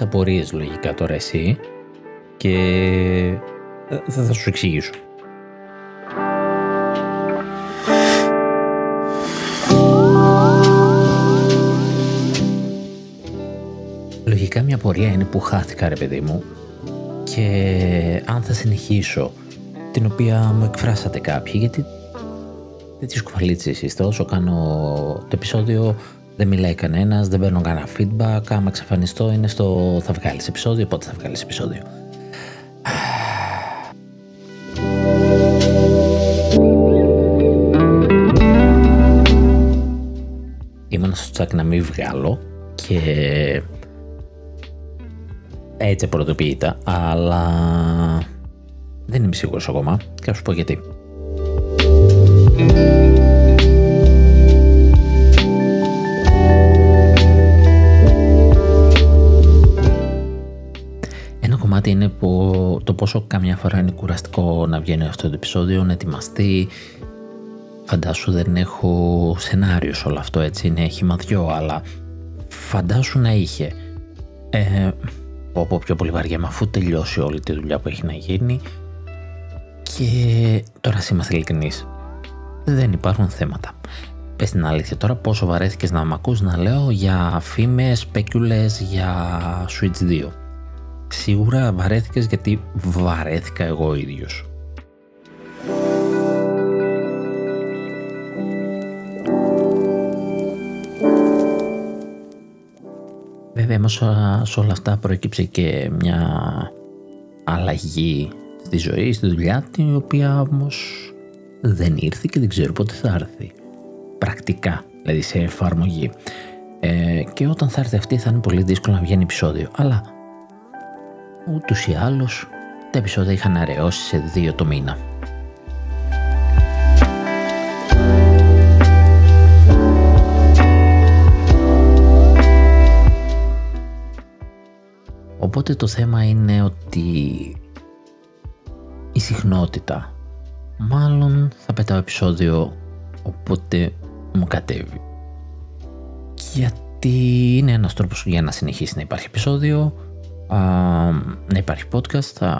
Ε, οκ. Okay. Έχεις απορίες λογικά τώρα εσύ και θα, θα σου εξηγήσω. Λογικά μια απορία είναι πού χάθηκα ρε παιδί μου και αν θα συνεχίσω την οποία μου εκφράσατε κάποιοι γιατί δεν τις κουβαλίτσες εσείς όσο κάνω το επεισόδιο δεν μιλάει κανένας, δεν παίρνω κανένα feedback. Άμα εξαφανιστώ είναι στο θα βγάλεις επεισόδιο. Πότε θα βγάλεις επεισόδιο. Ήμουν στο τσάκ να μην βγάλω και έτσι πρωτοποιείται, αλλά δεν είμαι σίγουρος ακόμα και θα σου πω γιατί. Είναι το πόσο καμιά φορά είναι κουραστικό να βγαίνει αυτό το επεισόδιο, να ετοιμαστεί. Φαντάσου δεν έχω σενάριο σε όλο αυτό έτσι, είναι χυμαδιό, αλλά φαντάσου να είχε. Ε, πω πιο πολύ βαριά, αφού τελειώσει όλη τη δουλειά που έχει να γίνει και τώρα είμαστε ειλικρινείς, δεν υπάρχουν θέματα. Πες την αλήθεια τώρα πόσο βαρέθηκες να μ' ακούς να λέω για φήμες, σπέκιουλες, για Switch 2 σίγουρα βαρέθηκες γιατί βαρέθηκα εγώ ο ίδιος. Βέβαια μέσα σε όλα αυτά προέκυψε και μια αλλαγή στη ζωή, στη δουλειά την οποία όμως δεν ήρθε και δεν ξέρω πότε θα έρθει. Πρακτικά, δηλαδή σε εφαρμογή. Ε, και όταν θα έρθει αυτή θα είναι πολύ δύσκολο να βγαίνει επεισόδιο. Αλλά Ούτως ή άλλως, τα επεισόδια είχαν αραιώσει σε δύο το μήνα. Οπότε το θέμα είναι ότι η συχνότητα μάλλον θα πετάω επεισόδιο οπότε μου κατέβει. Γιατί είναι ένας τρόπος για να συνεχίσει να υπάρχει επεισόδιο να υπάρχει podcast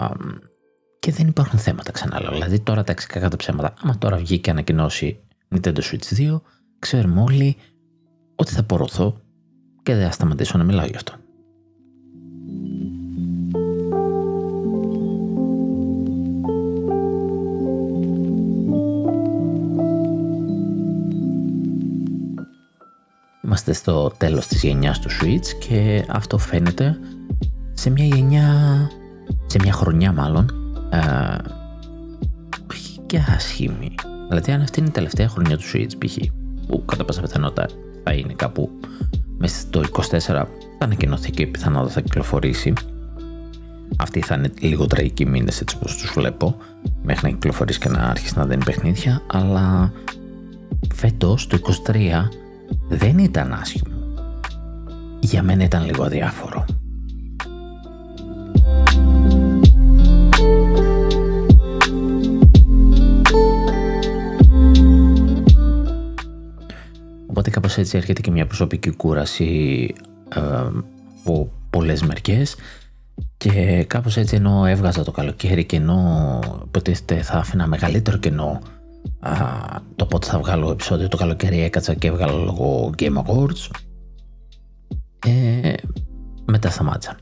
και δεν υπάρχουν θέματα ξανά. Δηλαδή τώρα τα κακά τα ψέματα. Άμα τώρα βγει και ανακοινώσει Nintendo Switch 2, ξέρουμε όλοι ότι θα πορωθώ και δεν θα σταματήσω να μιλάω γι' αυτό. Είμαστε στο τέλος της γενιάς του Switch και αυτό φαίνεται σε μια γενιά, σε μια χρονιά μάλλον, ε, όχι και άσχημη. Δηλαδή αν αυτή είναι η τελευταία χρονιά του Switch π.χ. που κατά πάσα πιθανότητα θα είναι κάπου μέσα στο 24 θα ανακοινωθεί και πιθανότατα θα κυκλοφορήσει. Αυτοί θα είναι λίγο τραγικοί μήνες έτσι όπως τους βλέπω, μέχρι να κυκλοφορήσει και να άρχισει να δίνει παιχνίδια. Αλλά φέτος το 23 δεν ήταν άσχημο. Για μένα ήταν λίγο αδιάφορο. Οπότε κάπως έτσι έρχεται και μια προσωπική κούραση ε, από πολλές μερικές και κάπως έτσι ενώ έβγαζα το καλοκαίρι και ενώ υποτίθεται θα άφηνα μεγαλύτερο κενό α, το πότε θα βγάλω επεισόδιο το καλοκαίρι έκατσα και έβγαλα λόγω Game Awards ε, μετά σταμάτησα.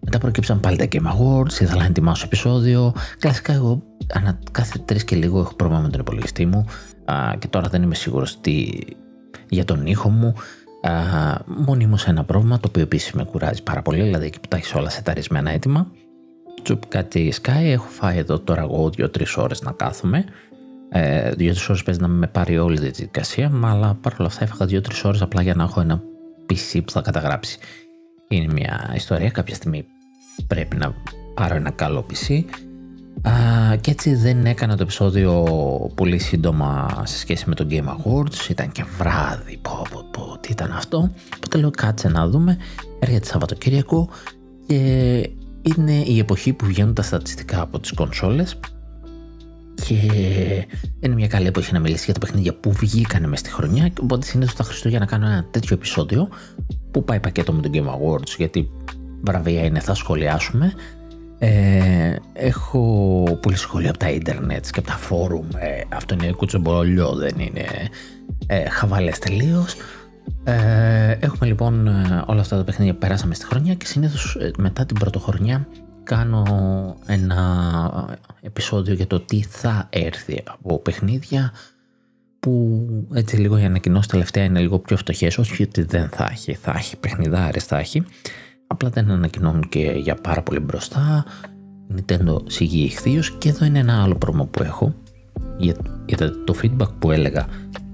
Μετά προκύψαν πάλι τα Game Awards, ήθελα να ετοιμάσω επεισόδιο. Κλασικά εγώ ανά κάθε τρεις και λίγο έχω πρόβλημα με τον υπολογιστή μου α, και τώρα δεν είμαι σίγουρος τι για τον ήχο μου. Α, μονίμως ένα πρόβλημα το οποίο επίσης με κουράζει πάρα πολύ, δηλαδή εκεί που τα έχεις όλα σεταρισμένα έτοιμα. Τσουπ κάτι sky, έχω φάει εδώ τώρα εγώ δύο-τρει ώρες να κάθομαι. Ε, δύο-τρει ώρες παίζει να με πάρει όλη τη διαδικασία, αλλά παρόλα αυτά έφαγα δύο-τρει ώρες απλά για να έχω ένα PC που θα καταγράψει. Είναι μια ιστορία, κάποια στιγμή πρέπει να πάρω ένα καλό PC Α, και έτσι δεν έκανα το επεισόδιο πολύ σύντομα σε σχέση με το Game Awards. Ήταν και βράδυ, πω, πω, πω, τι ήταν αυτό. Οπότε λέω κάτσε να δούμε. Έρχεται Σαββατοκύριακο και είναι η εποχή που βγαίνουν τα στατιστικά από τις κονσόλες και είναι μια καλή εποχή να μιλήσεις για τα παιχνίδια που βγήκαν μέσα στη χρονιά. Οπότε συνήθως τα Χριστούγεννα κάνω ένα τέτοιο επεισόδιο που πάει πακέτο με τον Game Awards γιατί βραβεία είναι, θα σχολιάσουμε. Ε, έχω πολλή σχόλια από τα ίντερνετ και από τα φόρουμ. Ε, αυτό είναι κουτσομπολιό, δεν είναι ε, χαβαλές τελείως. Ε, έχουμε λοιπόν ε, όλα αυτά τα παιχνίδια που περάσαμε στη χρονιά και συνήθως ε, μετά την πρωτοχρονιά κάνω ένα επεισόδιο για το τι θα έρθει από παιχνίδια που έτσι λίγο οι ανακοινώσεις τελευταία είναι λίγο πιο φτωχές, όχι ότι δεν θα έχει, θα έχει παιχνιδάρες, θα έχει, απλά δεν ανακοινώνουν και για πάρα πολύ μπροστά, Nintendo σιγεί ηχθείως. Και εδώ είναι ένα άλλο πρόμο που έχω, για, για το feedback που έλεγα.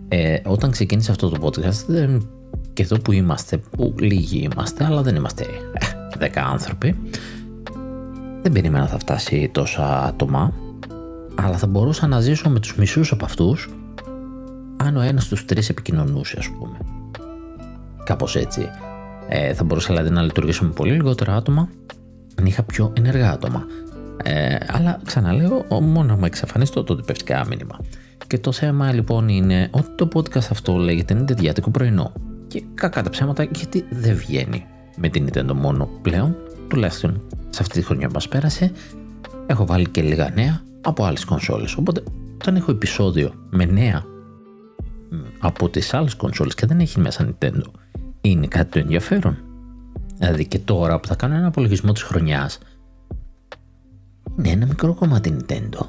Ε, όταν ξεκίνησε αυτό το podcast δεν, και εδώ που είμαστε, που λίγοι είμαστε, αλλά δεν είμαστε ε, 10 άνθρωποι, δεν περίμενα θα φτάσει τόσα άτομα, αλλά θα μπορούσα να ζήσω με τους μισούς από αυτούς αν ο ένας στους τρεις επικοινωνούσε ας πούμε. Κάπως έτσι. Ε, θα μπορούσα δηλαδή να λειτουργήσω με πολύ λιγότερα άτομα αν είχα πιο ενεργά άτομα. Ε, αλλά ξαναλέω, μόνο να εξαφανιστώ το τυπευτικά μήνυμα. Και το θέμα λοιπόν είναι ότι το podcast αυτό λέγεται Νιτεντιάτικο πρωινό. Και κακά τα ψέματα γιατί δεν βγαίνει με την Nintendo μόνο πλέον, τουλάχιστον σε αυτή τη χρονιά που μας πέρασε. Έχω βάλει και λίγα νέα από άλλες κονσόλες. Οπότε όταν έχω επεισόδιο με νέα από τις άλλες κονσόλες και δεν έχει μέσα Nintendo, είναι κάτι το ενδιαφέρον. Δηλαδή και τώρα που θα κάνω ένα απολογισμό της χρονιάς, είναι ένα μικρό κομμάτι Nintendo.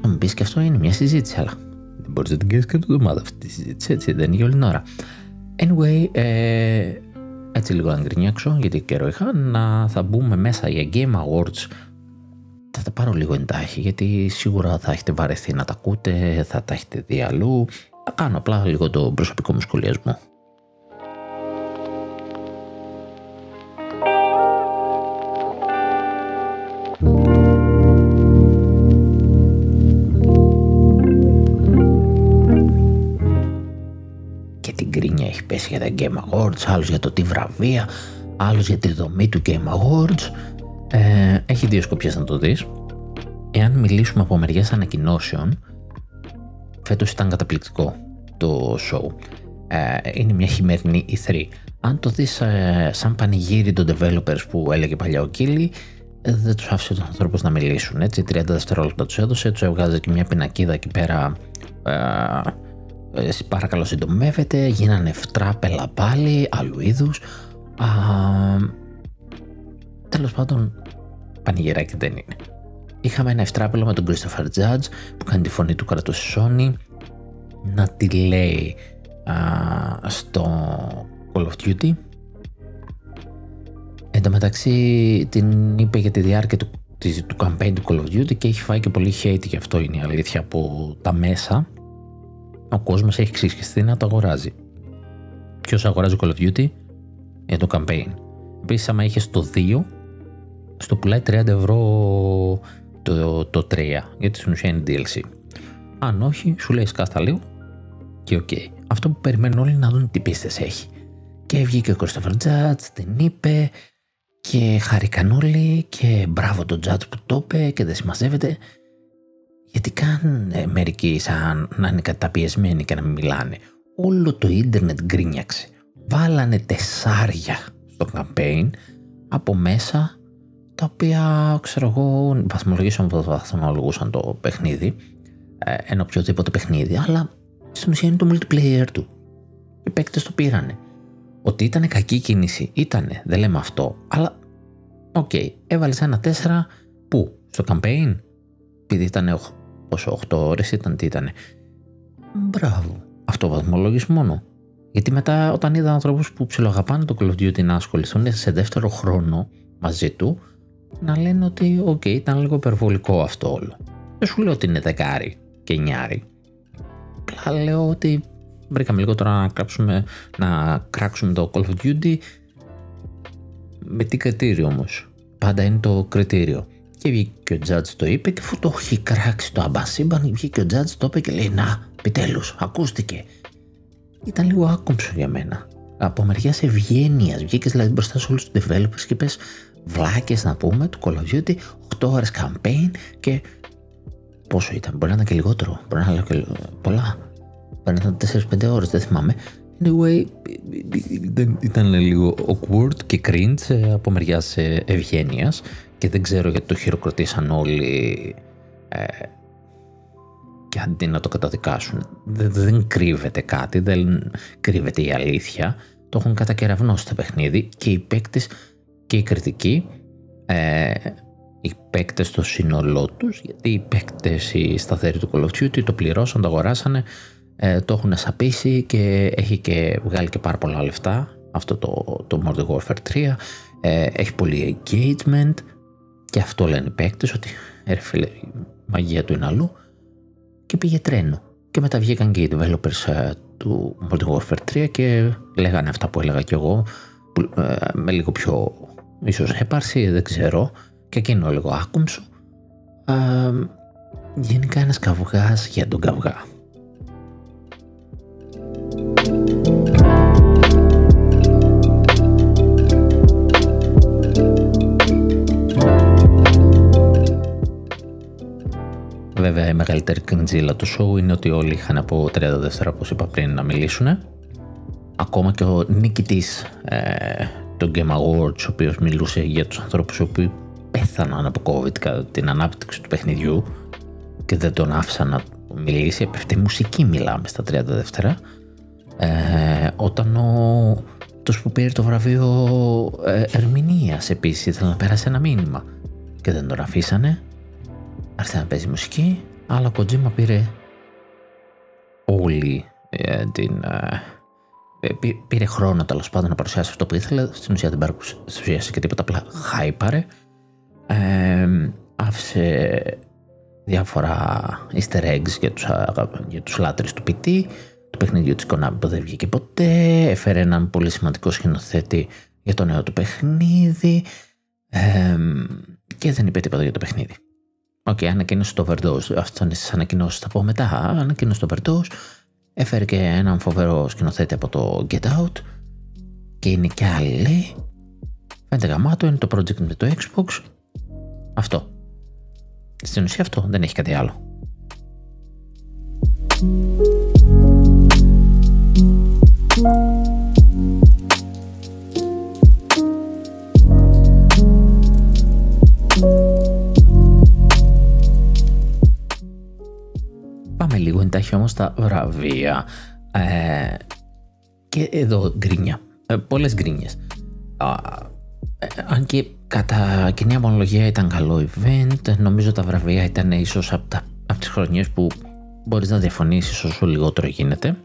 Θα μου πεις και αυτό είναι μια συζήτηση, αλλά δεν μπορείς να την κάνεις κάθε εβδομάδα αυτή τη συζήτηση, έτσι δεν είναι για όλη την ώρα. Anyway, ε, έτσι λίγο να γκρινιάξω, γιατί καιρό είχα, να θα μπούμε μέσα για Game Awards. Θα τα πάρω λίγο εντάχει, γιατί σίγουρα θα έχετε βαρεθεί να τα ακούτε, θα τα έχετε δει αλλού. Θα κάνω απλά λίγο το προσωπικό μου σχολιασμό. Για τα Game Awards, άλλος για το τι βραβεία, άλλος για τη δομή του Game Awards. Ε, έχει δύο σκοπιές να το δεις. Εάν μιλήσουμε από μεριές ανακοινώσεων, φέτος ήταν καταπληκτικό το show. Ε, είναι μια χειμερινή E3. Αν το δεις ε, σαν πανηγύρι των developers που έλεγε παλιά ο Κίλι, ε, δεν τους άφησε τους ανθρώπους να μιλήσουν. Έτσι, 30 δευτερόλεπτα τους έδωσε, τους έβγαζε και μια πινακίδα εκεί πέρα εσύ παρακαλώ συντομεύετε, γίνανε φτράπελα πάλι, άλλου είδους. Α, τέλος πάντων, πανηγυράκι δεν είναι. Είχαμε ένα ευτράπελο με τον Christopher Judge που κάνει τη φωνή του κράτους Sony να τη λέει α, στο Call of Duty. Εν τω μεταξύ την είπε για τη διάρκεια του, του campaign του Call of Duty και έχει φάει και πολύ hate γι' αυτό είναι η αλήθεια από τα μέσα ο κόσμος έχει ξυσχιστεί να το αγοράζει. Ποιος αγοράζει Call of Duty; Για το campaign. Επίσης, άμα είχες το 2, στο πουλάει 30 ευρώ το, το 3, γιατί στην ουσία είναι DLC. Αν όχι, σου λέει σκάσ' τα λίγο και okay. Αυτό που περιμένουν όλοι να δουν τι πίστες έχει. Και βγήκε ο Christopher Judge, την είπε και χαρήκαν όλοι και μπράβο τον Judge που το είπε και δεν συμμαζεύεται γιατί καν ε, μερικοί σαν να είναι καταπιεσμένοι και να μην μιλάνε. Όλο το ίντερνετ γκρίνιαξε. Βάλανε τεσσάρια στο campaign από μέσα τα οποία ξέρω εγώ βαθμολογήσαν βαθμολογούσαν το παιχνίδι ε, ένα οποιοδήποτε παιχνίδι αλλά στην ουσία είναι το multiplayer του. Οι παίκτες το πήρανε. Ότι ήταν κακή κίνηση, ήτανε, δεν λέμε αυτό, αλλά okay, έβαλες ένα 4 που, στο campaign, επειδή ήταν πόσο 8 ώρες ήταν, τι ήταν. Μπράβο. Αυτό βαθμολόγηση μόνο. Γιατί μετά όταν είδα ανθρώπους που ψιλοαγαπάνε το Call of Duty να ασχοληθούν σε δεύτερο χρόνο μαζί του, να λένε ότι οκ, ήταν λίγο υπερβολικό αυτό όλο. Δεν σου λέω ότι είναι δεκάρι και νιάρι. Απλά λέω ότι βρήκαμε λίγο τώρα να, κάψουμε, να κράξουμε το Call of Duty με τι κριτήριο όμως; Πάντα είναι το κριτήριο. Και βγήκε ο Τζάτζ το είπε και αφού το έχει κράξει το αμπασίμπαν, βγήκε ο Τζάτζ το είπε και λέει Να, επιτέλους, ακούστηκε. Ήταν λίγο άκομψο για μένα. Από μεριά ευγένειας. Βγήκες δηλαδή μπροστά σε όλους τους developers και είπες βλάκες να πούμε του Call of Duty, 8 ώρες campaign και πόσο ήταν, μπορεί να ήταν και λιγότερο, μπορεί να ήταν και πολλά. Μπορεί να ήταν 4-5 ώρες, δεν θυμάμαι. Anyway, ήταν λίγο awkward και cringe από μεριά ευγένειας και δεν ξέρω γιατί το χειροκροτήσαν όλοι ε, και αντί να το καταδικάσουν. Δεν, δεν κρύβεται κάτι, δεν κρύβεται η αλήθεια. Το έχουν κατακεραυνώσει το παιχνίδι και οι παίκτες και οι κριτικοί ε, οι παίκτες στο σύνολό τους γιατί οι παίκτες οι σταθεροί του Call of Duty το πληρώσαν, το αγοράσανε ε, το έχουν σαπίσει και έχει και βγάλει και πάρα πολλά λεφτά αυτό το, το Modern Warfare 3 ε, έχει πολύ engagement και αυτό λένε οι παίκτες ότι ρε φίλε η μαγεία του είναι αλλού και πήγε τρένο. Και μετά βγήκαν και οι developers ε, του Modern Warfare 3 και λέγανε αυτά που έλεγα κι εγώ ε, με λίγο πιο ίσως έπαρση δεν ξέρω. Και εκείνο λίγο άκουμσο ε, γενικά ένας καυγάς για τον καυγά Βέβαια η μεγαλύτερη κριντζίλα του show είναι ότι όλοι είχαν από 30 δεύτερα όπως είπα πριν να μιλήσουν. Ακόμα και ο νικητής ε, του Game Awards ο οποίος μιλούσε για τους ανθρώπους οι οποίοι πέθαναν από COVID κατά την ανάπτυξη του παιχνιδιού και δεν τον άφησαν να μιλήσει. Επ' μουσική μιλάμε στα 30 δεύτερα. Ε, όταν ο τους που πήρε το βραβείο ε, ερμηνείας επίσης ήθελε να περάσει ένα μήνυμα και δεν τον αφήσανε άρχισε να παίζει μουσική, αλλά ο Kojima πήρε όλη ε, την... Ε, ε πήρε χρόνο τέλος πάντων να παρουσιάσει αυτό που ήθελε. Στην ουσία δεν παρουσίασε και τίποτα, απλά χάιπαρε. Ε, άφησε διάφορα easter eggs για τους, για τους λάτρες του PT, το παιχνίδι της Konami που δεν βγήκε ποτέ, έφερε έναν πολύ σημαντικό σκηνοθέτη για το νέο του παιχνίδι ε, και δεν είπε τίποτα για το παιχνίδι. Okay, ανακοίνωσε το Overdose. Αυτό είναι στις ανακοινώσεις, θα πω μετά. Ανακοίνωσε το Overdose. Έφερε και έναν φοβερό σκηνοθέτη από το Get Out. Και είναι και άλλοι, λέει. Φαίνεται γαμάτο, είναι το project με το Xbox. Αυτό. Στην ουσία αυτό, δεν έχει κάτι άλλο. Λίγο εντάχει όμως τα βραβεία. Ε, και εδώ γκρίνια. Ε, πολλές γκρίνιες. Ε, αν και κατά κοινή ομολογία ήταν καλό event, νομίζω τα βραβεία ήταν ίσως από, τα, από τις χρονιές που μπορείς να διαφωνήσεις όσο λιγότερο γίνεται.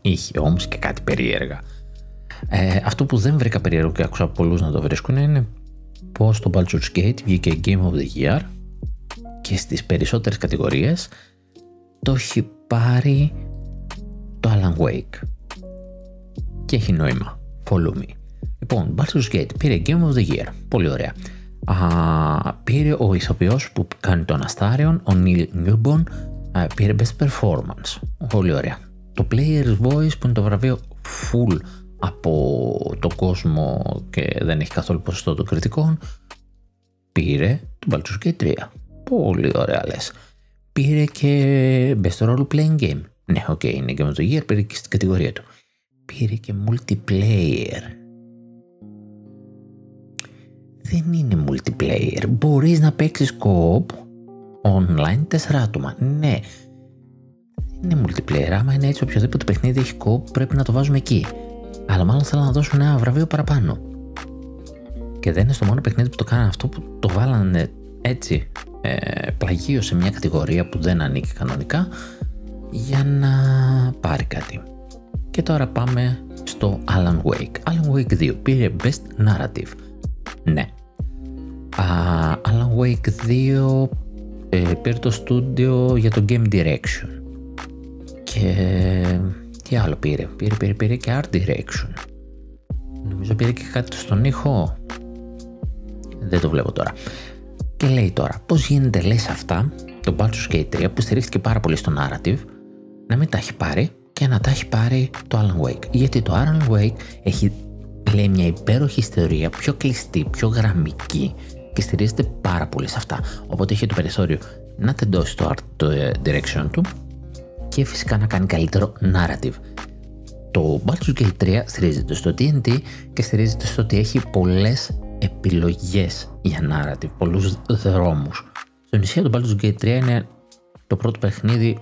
Είχε όμως και κάτι περίεργα. Ε, αυτό που δεν βρήκα περίεργο και άκουσα πολλούς να το βρίσκουν είναι πως το Baldur's Gate βγήκε Game of the Year και στις περισσότερες κατηγορίες το έχει πάρει το Alan Wake. Και έχει νόημα. Follow me. Λοιπόν, Baldur's Gate πήρε Game of the Year. Πολύ ωραία. Α, πήρε ο ηθοποιός που κάνει τον Αστάριον, ο Neil Newborn, πήρε Best Performance. Πολύ ωραία. Το Player's Voice που είναι το βραβείο full από το κόσμο και δεν έχει καθόλου ποσοστό των κριτικών, πήρε το Baldur's Gate 3. Πολύ ωραία λες πήρε και Best Role Playing Game. Ναι, okay, είναι Game of the Year, πήρε και στην κατηγορία του. Πήρε και Multiplayer. Δεν είναι multiplayer. Μπορείς να παίξεις co-op online 4 άτομα. Ναι. Δεν είναι multiplayer. Άμα είναι έτσι οποιοδήποτε παιχνίδι έχει co-op πρέπει να το βάζουμε εκεί. Αλλά μάλλον θέλω να δώσουν ένα βραβείο παραπάνω. Και δεν είναι στο μόνο παιχνίδι που το κάνανε αυτό που το βάλανε έτσι ε, πλαγίω σε μια κατηγορία που δεν ανήκει κανονικά για να πάρει κάτι. Και τώρα πάμε στο Alan Wake. Alan Wake 2 πήρε Best Narrative. Ναι. Uh, Alan Wake 2 ε, πήρε το στούντιο για το Game Direction. Και τι άλλο πήρε; Πήρε, πήρε, πήρε και Art Direction. Νομίζω πήρε και κάτι στον ήχο. Δεν το βλέπω τώρα. Και λέει τώρα, πώς γίνεται λες αυτά, το Baldur's Gate 3 που στηρίχθηκε πάρα πολύ στο narrative, να μην τα έχει πάρει και να τα έχει πάρει το Alan Wake. Γιατί το Alan Wake έχει, λέει, μια υπέροχη ιστορία, πιο κλειστή, πιο γραμμική και στηρίζεται πάρα πολύ σε αυτά. Οπότε έχει το περιθώριο να τεντώσει το art το direction του και φυσικά να κάνει καλύτερο narrative. Το Baldur's Gate 3 στηρίζεται στο TNT και στηρίζεται στο ότι έχει πολλές επιλογές για narrative, πολλούς δρόμους. Στην ουσία το Baldur's Gate 3 είναι το πρώτο παιχνίδι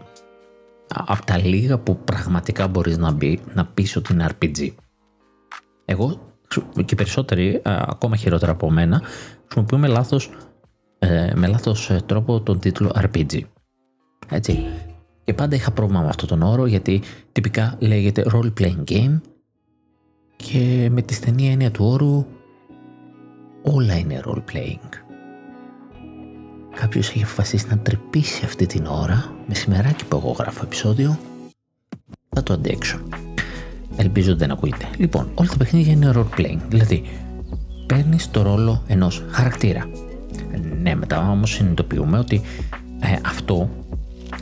από τα λίγα που πραγματικά μπορείς να, μπει, να πεις ότι είναι RPG. Εγώ και περισσότεροι, ακόμα χειρότερα από μένα, χρησιμοποιούμε λάθος, ε, με λάθος ε, τρόπο τον τίτλο RPG. Έτσι. Και πάντα είχα πρόβλημα με αυτόν τον όρο γιατί τυπικά λέγεται role playing game και με τη στενή έννοια του όρου όλα είναι role playing. Κάποιος έχει αποφασίσει να τρυπήσει αυτή την ώρα με σημεράκι που εγώ γράφω επεισόδιο. Θα το αντέξω. Ελπίζω ότι δεν ακούγεται. Λοιπόν, όλα τα παιχνίδια είναι role playing. Δηλαδή, παίρνεις το ρόλο ενός χαρακτήρα. Ναι, μετά όμως συνειδητοποιούμε ότι ε, αυτό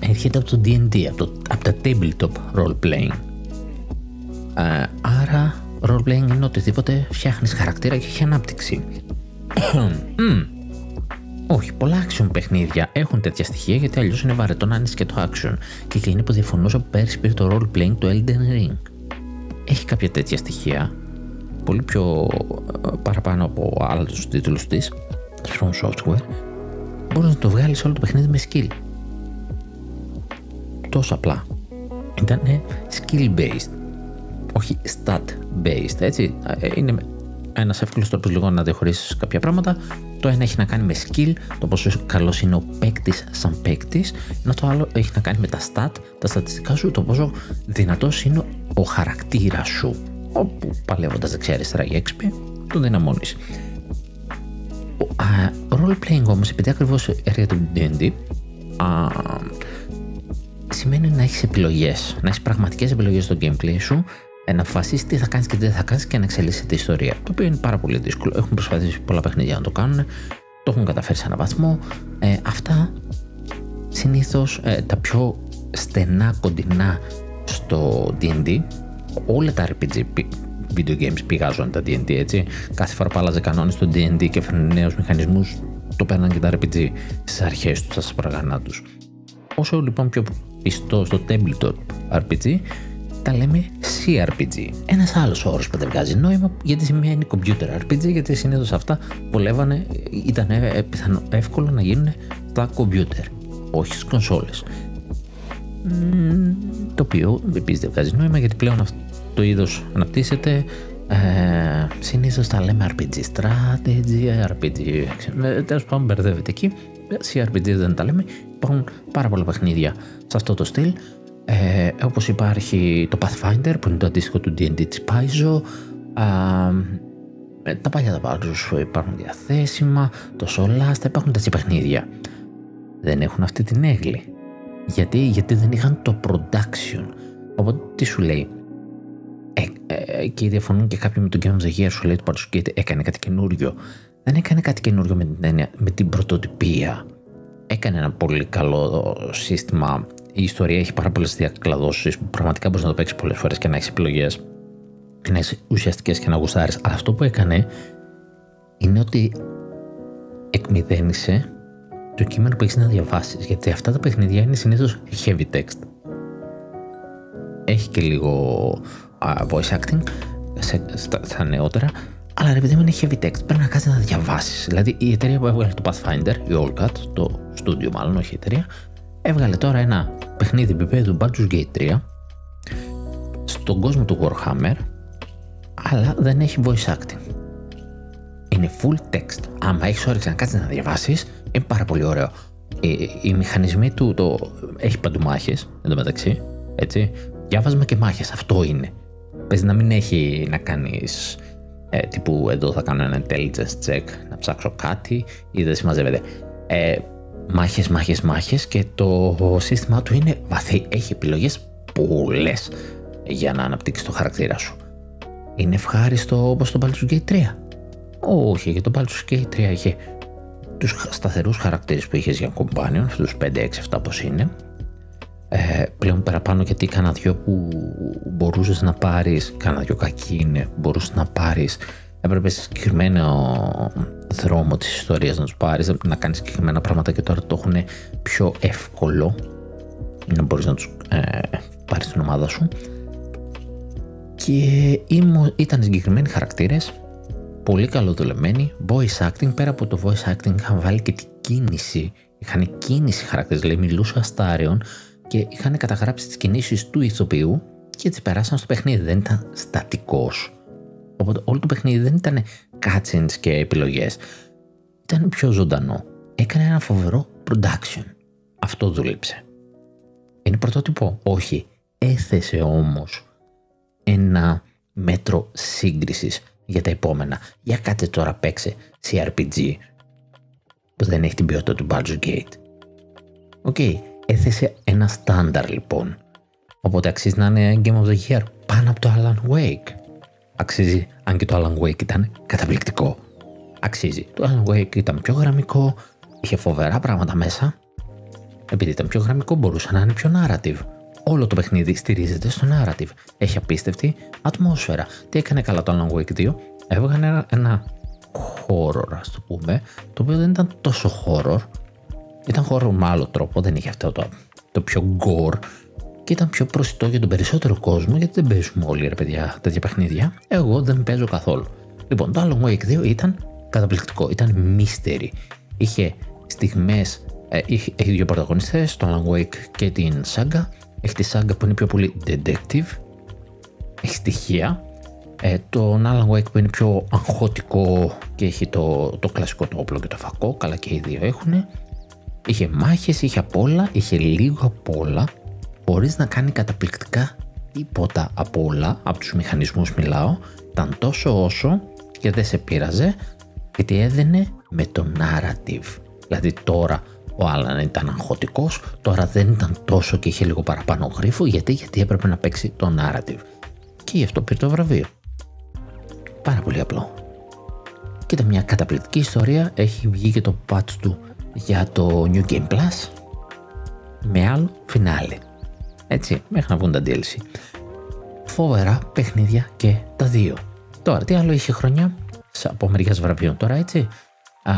έρχεται από το D&D, από, το, από τα tabletop role playing. Ε, άρα role playing είναι οτιδήποτε φτιάχνεις χαρακτήρα και έχει ανάπτυξη. Όχι, πολλά action παιχνίδια έχουν τέτοια στοιχεία γιατί αλλιώς είναι βαρετό να είναι και το action. Και εκεί είναι που διαφωνούσα που πέρσι πήρε το role playing του Elden Ring. Έχει κάποια τέτοια στοιχεία, πολύ πιο ε, παραπάνω από άλλους τίτλους της, From Software, μπορείς να το βγάλεις όλο το παιχνίδι με skill τόσο απλά. Ήταν skill based, όχι stat based, έτσι. Ε, είναι ένας εύκολος τρόπος λίγο να διαχωρίσεις κάποια πράγματα. Το ένα έχει να κάνει με skill, το πόσο καλός είναι ο παίκτης σαν παίκτης, ενώ το άλλο έχει να κάνει με τα stat, τα στατιστικά σου, το πόσο δυνατός είναι ο χαρακτήρας σου. Όπου παλεύοντας δεξιά-αριστερά για έξυπη, τον δυναμώνεις. Role playing όμως, επειδή ακριβώς έρχεται το DD, σημαίνει να έχεις επιλογές, να έχεις πραγματικές επιλογές στο gameplay σου, ε, να αποφασίσεις τι θα κάνεις και τι δεν θα κάνεις και να εξελίσσει την ιστορία. Το οποίο είναι πάρα πολύ δύσκολο. Έχουν προσπαθήσει πολλά παιχνίδια να το κάνουν, το έχουν καταφέρει σε έναν βαθμό. Ε, αυτά συνήθως ε, τα πιο στενά κοντινά στο DD, όλα τα RPG video games πηγάζουν τα D&D έτσι. Κάθε φορά που άλλαζε κανόνες στο D&D και έφερνε νέους μηχανισμούς, το παίρναν και τα RPG στις αρχές τους, στα σπραγανά τους. Όσο λοιπόν πιο πιστό στο tabletop RPG, τα λέμε CRPG. Ένας άλλος όρος που δεν βγάζει νόημα γιατί σημαίνει computer RPG, γιατί συνήθως αυτά βολεύανε, ήταν πιθανό, εύκολο να γίνουν στα computer, όχι στις κονσόλες. Το οποίο επίσης δεν βγάζει νόημα γιατί πλέον αυτό το είδος αναπτύσσεται. Ε, Συνήθως τα λέμε RPG strategy, RPG. Ε, Τέλος πάντων, μπερδεύεται εκεί. CRPG δεν τα λέμε. Υπάρχουν πάρα πολλά παιχνίδια σε αυτό το στυλ. Ε, όπως υπάρχει το Pathfinder που είναι το αντίστοιχο του D&D της Paizo. Ε, τα παλιά τα πάντως υπάρχουν διαθέσιμα, το Solasta, υπάρχουν τέτοια παιχνίδια. Δεν έχουν αυτή την έγκλη. Γιατί, γιατί δεν είχαν το production. Οπότε τι σου λέει; Ε, ε, και διαφωνούν και κάποιοι με τον Game of the Year σου λέει το Baldur's Gate έκανε κάτι καινούριο δεν έκανε κάτι καινούριο με την, με την πρωτοτυπία. Έκανε ένα πολύ καλό σύστημα. Η ιστορία έχει πάρα πολλές διακλαδώσεις που πραγματικά μπορείς να το παίξεις πολλές φορές και να έχεις επιλογές. Και να έχεις ουσιαστικές και να γουστάρεις. Αλλά αυτό που έκανε είναι ότι εκμυδένισε το κείμενο που έχεις να διαβάσεις. Γιατί αυτά τα παιχνίδια είναι συνήθως heavy text. Έχει και λίγο voice acting στα νεότερα, αλλά ρε παιδί μου είναι heavy text. Πρέπει να κάτσει να διαβάσεις. Δηλαδή η εταιρεία που έβγαλε το Pathfinder, η Allcat, το studio μάλλον, όχι η εταιρεία, έβγαλε τώρα ένα παιχνίδι επίπεδου Baldur's Gate 3 στον κόσμο του Warhammer, αλλά δεν έχει voice acting. Είναι full text. Άμα έχεις όρεξη να κάτσεις να διαβάσεις, είναι πάρα πολύ ωραίο. Οι, οι μηχανισμοί του το, έχει παντού μάχες, εν τω μεταξύ. Έτσι. Διάβασμα και μάχες. Αυτό είναι. Παίζει να μην έχει να κάνεις ε, τύπου εδώ θα κάνω ένα intelligence check να ψάξω κάτι ή δεν συμμαζεύεται. Ε, μάχες, μάχες, μάχες και το σύστημά του είναι βαθύ. Έχει επιλογές πολλές για να αναπτύξει το χαρακτήρα σου. Είναι ευχάριστο όπως το Baldur's Gate 3. Όχι, γιατί το Baldur's Gate 3 είχε τους σταθερούς χαρακτήρες που είχες για companion, αυτούς 5, 6, 7 πώς είναι, ε, πλέον παραπάνω γιατί κάνα δυο που μπορούσες να πάρεις, κάνα δυο κακοί είναι, μπορούσες να πάρεις έπρεπε σε συγκεκριμένο δρόμο της ιστορίας να τους πάρεις, να κάνεις συγκεκριμένα πράγματα και τώρα το έχουν πιο εύκολο να μπορείς να τους ε, πάρεις την ομάδα σου. Και ήταν συγκεκριμένοι χαρακτήρες πολύ καλοδουλεμένοι voice acting, πέρα από το voice acting είχαν βάλει και την κίνηση είχαν κίνηση χαρακτήρες, δηλαδή μιλούσε αστάριον και είχαν καταγράψει τις κινήσεις του ηθοποιού και τις περάσαν στο παιχνίδι, δεν ήταν στατικός Οπότε όλο το παιχνίδι δεν ήταν cutscenes και επιλογές. Ήταν πιο ζωντανό. Έκανε ένα φοβερό production. Αυτό δούλεψε. Είναι πρωτότυπο; Όχι. Έθεσε όμως ένα μέτρο σύγκρισης για τα επόμενα. Για κάτσε τώρα παίξε CRPG που δεν έχει την ποιότητα του Baldur's Gate. Okay. Έθεσε ένα στάνταρ λοιπόν. Οπότε αξίζει να είναι Game of the Year πάνω από το Alan Wake. Αξίζει, αν και το Alan Wake ήταν καταπληκτικό. Αξίζει. Το Alan Wake ήταν πιο γραμμικό, είχε φοβερά πράγματα μέσα. Επειδή ήταν πιο γραμμικό, μπορούσε να είναι πιο narrative. Όλο το παιχνίδι στηρίζεται στο narrative. Έχει απίστευτη ατμόσφαιρα. Τι έκανε καλά το Alan Wake 2, έβγαλε ένα, ένα horror, ας το πούμε, το οποίο δεν ήταν τόσο horror. Ήταν horror με άλλο τρόπο, δεν είχε αυτό το, το πιο gore και ήταν πιο προσιτό για τον περισσότερο κόσμο γιατί δεν παίζουμε όλοι ρε παιδιά τέτοια παιχνίδια. Εγώ δεν παίζω καθόλου. Λοιπόν, το Alan Wake 2 ήταν καταπληκτικό, ήταν mystery. Είχε στιγμές, ε, είχε, έχει δύο πρωταγωνιστές, τον Alan Wake και την Saga. Έχει τη Saga που είναι πιο πολύ detective, έχει στοιχεία. Ε, τον Alan Wake που είναι πιο αγχωτικό και έχει το, το κλασικό το όπλο και το φακό, καλά και οι δύο έχουν. Είχε μάχες, είχε απ' όλα, είχε λίγο απ' όλα χωρίς να κάνει καταπληκτικά τίποτα από όλα, από τους μηχανισμούς μιλάω, ήταν τόσο όσο και δεν σε πείραζε γιατί έδαινε με το narrative. Δηλαδή τώρα ο Άλαν ήταν αγχωτικός, τώρα δεν ήταν τόσο και είχε λίγο παραπάνω γρίφο γιατί, γιατί έπρεπε να παίξει το narrative. Και γι' αυτό πήρε το βραβείο. Πάρα πολύ απλό. Κοίτα μια καταπληκτική ιστορία, έχει βγει και το patch του για το New Game Plus με άλλο φινάλε. Έτσι, μέχρι να βγουν τα DLC. Φοβερά παιχνίδια και τα δύο. Τώρα, τι άλλο είχε χρονιά; Από μεριάς βραβείων τώρα, έτσι. Α,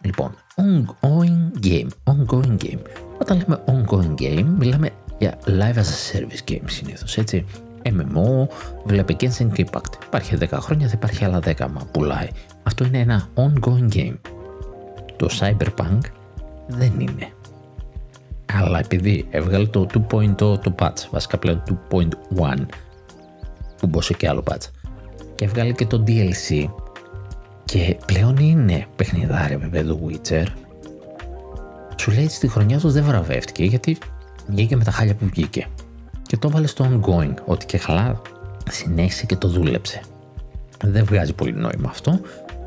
λοιπόν, ongoing game. Ongoing game. Όταν λέμε ongoing game, μιλάμε για live as a service game συνήθως, έτσι. MMO, βλέπει Genshin Impact. Υπάρχει 10 χρόνια, θα υπάρχει άλλα 10 μα πουλάει. Αυτό είναι ένα ongoing game. Το Cyberpunk δεν είναι αλλά επειδή έβγαλε το 2.0 το patch, βασικά πλέον 2.1 που μπωσε και άλλο patch. Και έβγαλε και το DLC και πλέον είναι παιχνιδάρι βέβαια το Witcher. Σου λέει στη χρονιά του δεν βραβεύτηκε γιατί βγήκε με τα χάλια που βγήκε. Και το έβαλε στο ongoing ότι και καλά συνέχισε και το δούλεψε. Δεν βγάζει πολύ νόημα αυτό.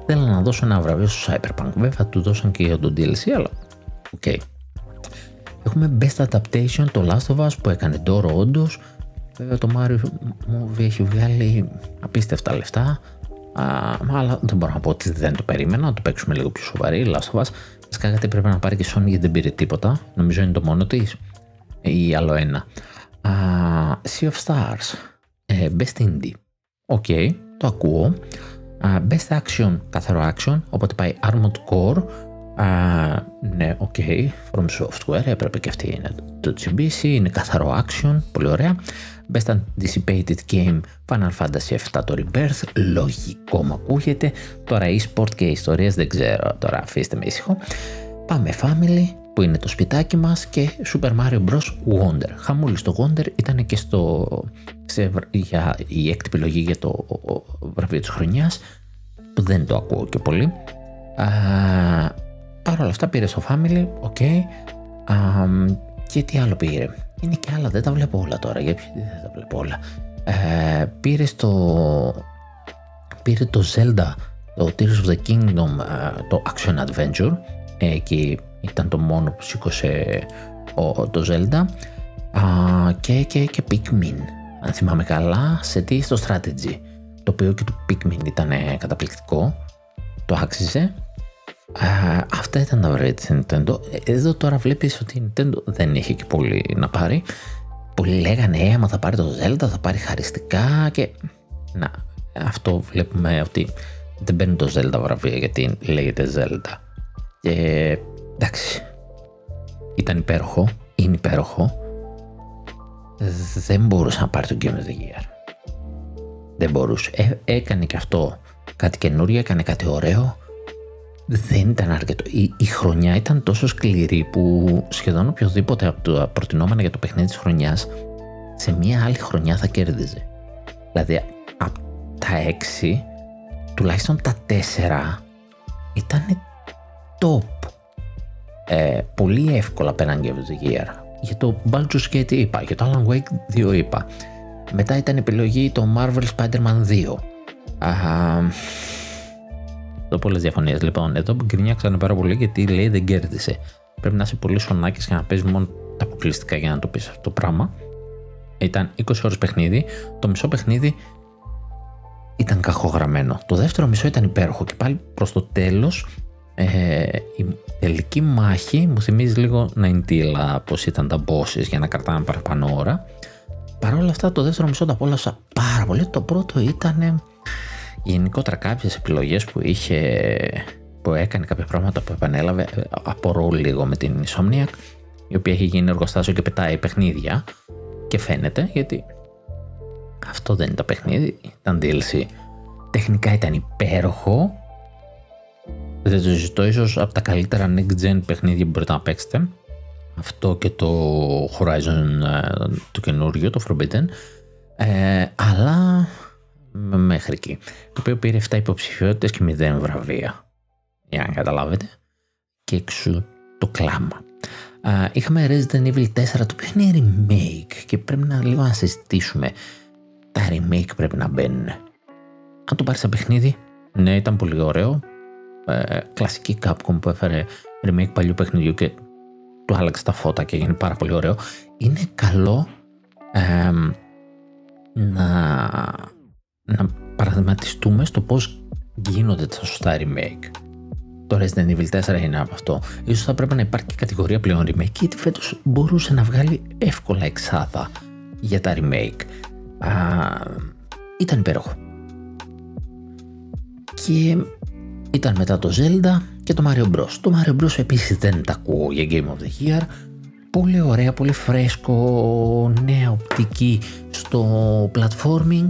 Θέλω να δώσω ένα βραβείο στο Cyberpunk. Βέβαια του δώσαν και για το DLC αλλά okay. Έχουμε Best Adaptation, το Last of Us που έκανε τώρα όντως. Βέβαια το Mario Movie έχει βγάλει απίστευτα λεφτά. Α, αλλά δεν μπορώ να πω ότι δεν το περίμενα, να το παίξουμε λίγο πιο σοβαροί. Last of Us. Βασικά κάτι πρέπει να πάρει και Sony γιατί δεν πήρε τίποτα. Νομίζω είναι το μόνο της. Ή άλλο ένα. Α, Sea of Stars. Ε, best Indie. Okay, το ακούω. best Action, καθαρό action. Οπότε πάει Armored Core ναι, οκ, okay. From Software, έπρεπε και αυτή να το τσιμπήσει, είναι καθαρό action, πολύ ωραία. Best Anticipated Game Final Fantasy VII το Rebirth, λογικό μου ακούγεται. Τώρα e-sport και ιστορίες δεν ξέρω, τώρα αφήστε με ήσυχο. Πάμε Family, που είναι το σπιτάκι μας και Super Mario Bros. Wonder. Χαμούλη στο Wonder ήταν και στο, σε, για, η έκτη επιλογή για το βραβείο της χρονιάς, που δεν το ακούω και πολύ. Παρ' όλα αυτά πήρε στο Family, okay. και τι άλλο πήρε; Είναι και άλλα, δεν τα βλέπω όλα τώρα. Γιατί δεν τα βλέπω όλα; Ε, πήρε στο. Πήρε το Zelda, το Tears of the Kingdom, ε, το Action Adventure. Ε, και ήταν το μόνο που σήκωσε ο, το Zelda. και, και, και Pikmin. Αν θυμάμαι καλά, σε τι στο Strategy. Το οποίο και το Pikmin ήταν καταπληκτικό. Το άξιζε. Uh, αυτά ήταν τα βράδια της Nintendo. Εδώ τώρα βλέπεις ότι η Nintendo δεν έχει και πολύ να πάρει. Πολλοί λέγανε, ε, άμα θα πάρει το Zelda θα πάρει χαριστικά και... Να, αυτό βλέπουμε ότι δεν παίρνει το Zelda βραβεία γιατί λέγεται Zelda. Και εντάξει, ήταν υπέροχο, είναι υπέροχο. Δεν μπορούσε να πάρει το Game of the Year. Δεν μπορούσε. Ε, έκανε και αυτό κάτι καινούριο, έκανε κάτι ωραίο. Δεν ήταν αρκετό. Η, η χρονιά ήταν τόσο σκληρή που σχεδόν οποιοδήποτε από τα προτινόμενα για το παιχνίδι της χρονιάς σε μια άλλη χρονιά θα κέρδιζε. Δηλαδή από τα έξι, τουλάχιστον τα τέσσερα ήταν top. Ε, πολύ εύκολα πέραν και the Year. Για το Baldur's Gate είπα, για το Alan Wake 2 είπα. Μετά ήταν επιλογή το Marvel Spider-Man 2. Α, εδώ πολλές διαφωνίες. Λοιπόν, εδώ γκρινιάξανε πάρα πολύ γιατί λέει δεν κέρδισε. Πρέπει να είσαι πολύ σονάκι και να παίζεις μόνο τα αποκλειστικά για να το πεις αυτό το πράγμα. Ήταν 20 ώρες παιχνίδι. Το μισό παιχνίδι ήταν κακογραμμένο. Το δεύτερο μισό ήταν υπέροχο και πάλι προς το τέλος ε, η τελική μάχη μου θυμίζει λίγο να εντύλα πώς ήταν τα bosses για να κρατάνε παραπάνω ώρα. Παρ' όλα αυτά το δεύτερο μισό το απόλαυσα πάρα πολύ. Το πρώτο ήταν γενικότερα κάποιες επιλογές που είχε που έκανε κάποια πράγματα που επανέλαβε απορώ λίγο με την Insomniac η οποία έχει γίνει εργοστάσιο και πετάει παιχνίδια και φαίνεται γιατί αυτό δεν ήταν παιχνίδι, ήταν DLC. Τεχνικά ήταν υπέροχο. Δεν το ζητώ, ίσως από τα καλύτερα next gen παιχνίδια που μπορείτε να παίξετε. Αυτό και το Horizon ε, το καινούριο, το Forbidden. Ε, αλλά μέχρι εκεί. Το οποίο πήρε 7 υποψηφιότητες και 0 βραβεία. Για να καταλάβετε. Και εξού το κλάμα. Uh, είχαμε Resident Evil 4 το οποίο είναι remake και πρέπει να λίγο να συζητήσουμε. Τα remake πρέπει να μπαίνουν. Αν το πάρεις σαν παιχνίδι, ναι, ήταν πολύ ωραίο. Ε, κλασική Capcom που έφερε remake παλιού παιχνιδιού και του άλλαξε τα φώτα και έγινε πάρα πολύ ωραίο. Είναι καλό ε, να να παραδειγματιστούμε στο πώς γίνονται τα σωστά remake. Το Resident Evil 4 είναι από αυτό. Ίσως θα πρέπει να υπάρχει και κατηγορία πλέον remake γιατί φέτος μπορούσε να βγάλει εύκολα εξάδα για τα remake. Α, ήταν υπέροχο. Και ήταν μετά το Zelda και το Mario Bros. Το Mario Bros επίσης δεν τα ακούω για Game of the Year. Πολύ ωραία, πολύ φρέσκο, νέα οπτική στο platforming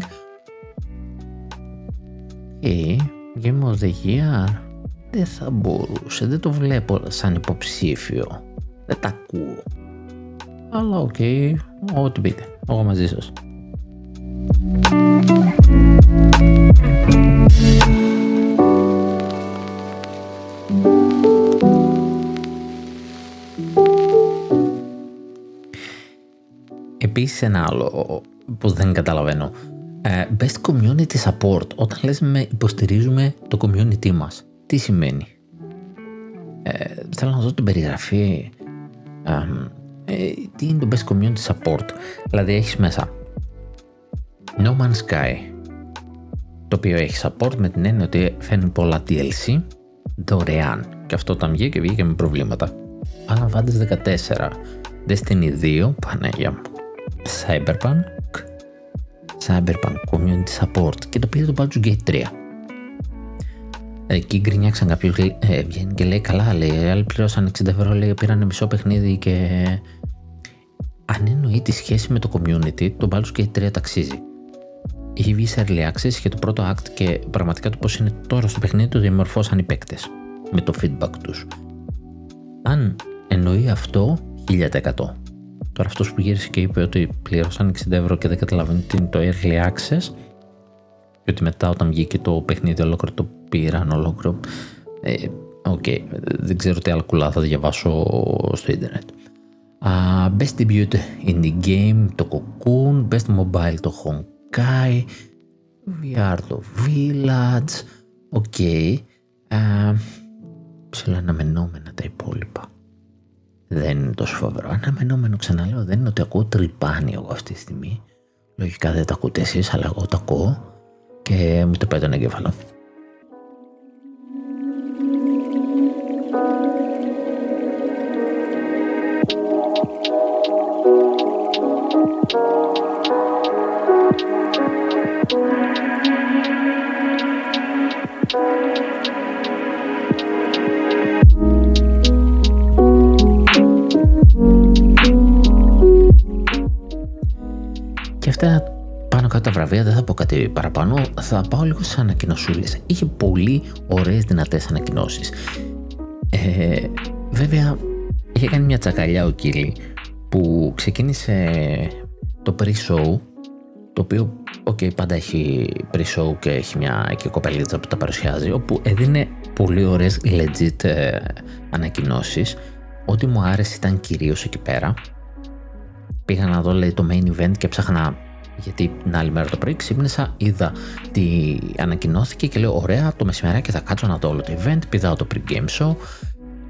ε, Game of the Year δεν θα μπορούσε, δεν το βλέπω σαν υποψήφιο. Δεν τα ακούω. Αλλά okay, ό,τι πείτε. Εγώ μαζί σας. Επίσης ένα άλλο που δεν καταλαβαίνω ε, best Community Support. Όταν λες με υποστηρίζουμε το community μας, τι σημαίνει; Ε, θέλω να δω την περιγραφή. Ε, τι είναι το Best Community Support; Δηλαδή έχεις μέσα No Man's Sky, το οποίο έχει support με την έννοια ότι φέρνει πολλά DLC δωρεάν. Και αυτό όταν βγήκε, βγήκε με προβλήματα. Final Fantasy 14, Destiny 2, Παναγία μου, Cyberpunk, Cyberpunk Community Support και το πήρε το Baldur's Gate 3. Εκεί γκρινιάξαν κάποιο ε, βγαίνει και λέει καλά, λέει, άλλοι πληρώσαν 60 ευρώ, λέει, πήραν μισό παιχνίδι και αν εννοεί τη σχέση με το community, το Baldur's Gate 3 ταξίζει. Έχει βγει σε early access και το πρώτο act και πραγματικά το πώς είναι τώρα στο παιχνίδι το διαμορφώσαν οι παίκτες με το feedback τους. Αν εννοεί αυτό, 1000%. Τώρα αυτός που γύρισε και είπε ότι πλήρωσαν 60 ευρώ και δεν καταλαβαίνει τι είναι το early access και ότι μετά όταν βγήκε το παιχνίδι ολόκληρο το πήραν ολόκληρο ε, OK, okay, δεν ξέρω τι άλλα κουλά θα διαβάσω στο ίντερνετ. Uh, best debut indie game το Cocoon, Best Mobile το Honkai, VR το Village, OK. Okay. Uh, αναμενόμενα τα υπόλοιπα δεν είναι τόσο φοβερό. Αναμενόμενο ξαναλέω δεν είναι ότι ακούω τρυπάνι εγώ αυτή τη στιγμή. Λογικά δεν τα ακούτε εσείς, αλλά εγώ το ακούω και μου τρυπάει τον εγκέφαλο. Τελευταία πάνω κάτω τα βραβεία, δεν θα πω κάτι παραπάνω, θα πάω λίγο στι ανακοινωσούλες. Είχε πολύ ωραίες δυνατές ανακοινώσεις. Ε, βέβαια, είχε κάνει μια τσακαλιά ο Κίλι που ξεκίνησε το pre-show το οποίο okay, πάντα έχει pre-show και έχει μια και κοπελίτσα που τα παρουσιάζει όπου έδινε πολύ ωραίες legit ε, ανακοινώσεις ό,τι μου άρεσε ήταν κυρίως εκεί πέρα πήγα να δω λέει, το main event και ψάχνα γιατί την άλλη μέρα το πρωί ξύπνησα, είδα τι ανακοινώθηκε και λέω ωραία το μεσημεράκι θα κάτσω να δω όλο το event, πηδάω το pre-game show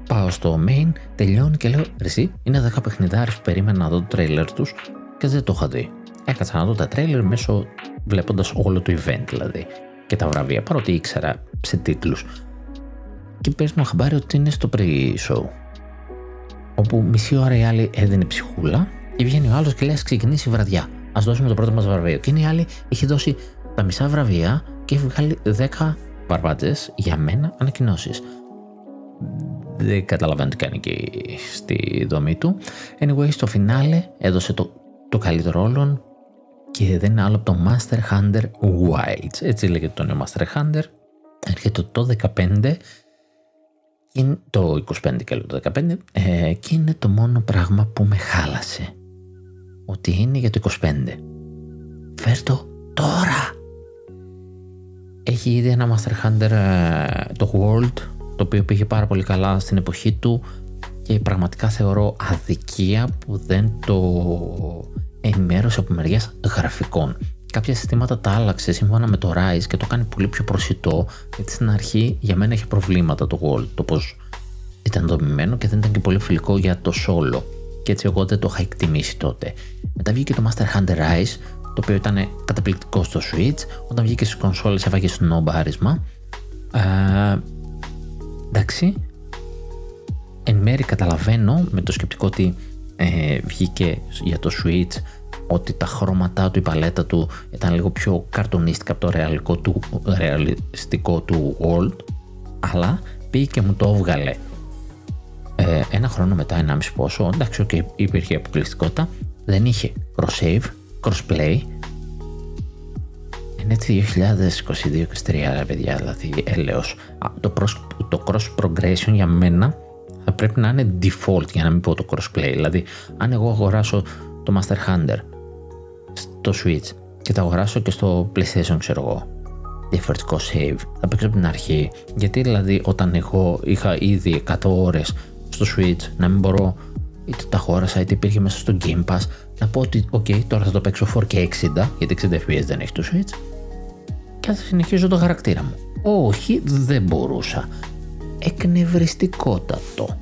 πάω στο main, τελειώνει και λέω εσύ είναι 10 παιχνιδάρες που περίμενα να δω το trailer τους και δεν το είχα δει. Έκατσα να δω τα τρέιλερ μέσω βλέποντας όλο το event δηλαδή και τα βραβεία παρότι ήξερα σε τίτλους. Και παίρνω χαμπάρι ότι είναι στο pre-show όπου μισή ώρα η άλλη έδινε ψυχούλα και βγαίνει ο άλλος και λέει ας ξεκινήσει η βραδιά ας δώσουμε το πρώτο μας βραβείο και είναι η άλλη έχει δώσει τα μισά βραβεία και έχει βγάλει 10 βαρβάτες για μένα ανακοινώσεις δεν καταλαβαίνω τι κάνει και στη δομή του. Anyway, στο φινάλε έδωσε το, το καλύτερο όλων και δεν είναι άλλο από το Master Hunter Wilds. Έτσι λέγεται το νέο Master Hunter. Έρχεται το 15 το 25 και το 15 ε, και είναι το μόνο πράγμα που με χάλασε. Ότι είναι για το 25. Φέρ το τώρα! Έχει ήδη ένα Master Hunter ε, το World το οποίο πήγε πάρα πολύ καλά στην εποχή του και πραγματικά θεωρώ αδικία που δεν το ενημέρωσε από μεριά γραφικών. Κάποια συστήματα τα άλλαξε σύμφωνα με το Rise και το κάνει πολύ πιο προσιτό, γιατί στην αρχή για μένα είχε προβλήματα το World, το πώ ήταν δομημένο και δεν ήταν και πολύ φιλικό για το solo. Και έτσι εγώ δεν το είχα εκτιμήσει τότε. Μετά βγήκε το Master Hunter Rise, το οποίο ήταν καταπληκτικό στο Switch. Όταν βγήκε στις κονσόλες έφαγε σνόμπαρισμα. Ε, εντάξει. Εν μέρη καταλαβαίνω με το σκεπτικό ότι ε, βγήκε για το Switch ότι τα χρώματά του, η παλέτα του ήταν λίγο πιο καρτονίστικα από το ρεαλικό του, ρεαλιστικό του World αλλά πήγε και μου το έβγαλε ε, ένα χρόνο μετά, ένα μισή πόσο, εντάξει, okay, υπήρχε αποκλειστικότητα, δεν είχε cross-save, cross-play. Είναι έτσι 2022-2023, παιδιά, δηλαδή έλεος. Το, το cross-progression για μένα θα πρέπει να είναι default για να μην πω το crossplay. Δηλαδή, αν εγώ αγοράσω το Master Hunter στο Switch και το αγοράσω και στο PlayStation, ξέρω εγώ, διαφορετικό save, θα παίξω από την αρχή. Γιατί δηλαδή, όταν εγώ είχα ήδη 100 ώρες στο Switch, να μην μπορώ είτε τα αγόρασα είτε υπήρχε μέσα στο Game Pass, να πω ότι, OK, τώρα θα το παίξω 4K 60, γιατί 60 FPS δεν έχει το Switch, και θα συνεχίζω το χαρακτήρα μου. Όχι, δεν μπορούσα εκνευριστικότατο.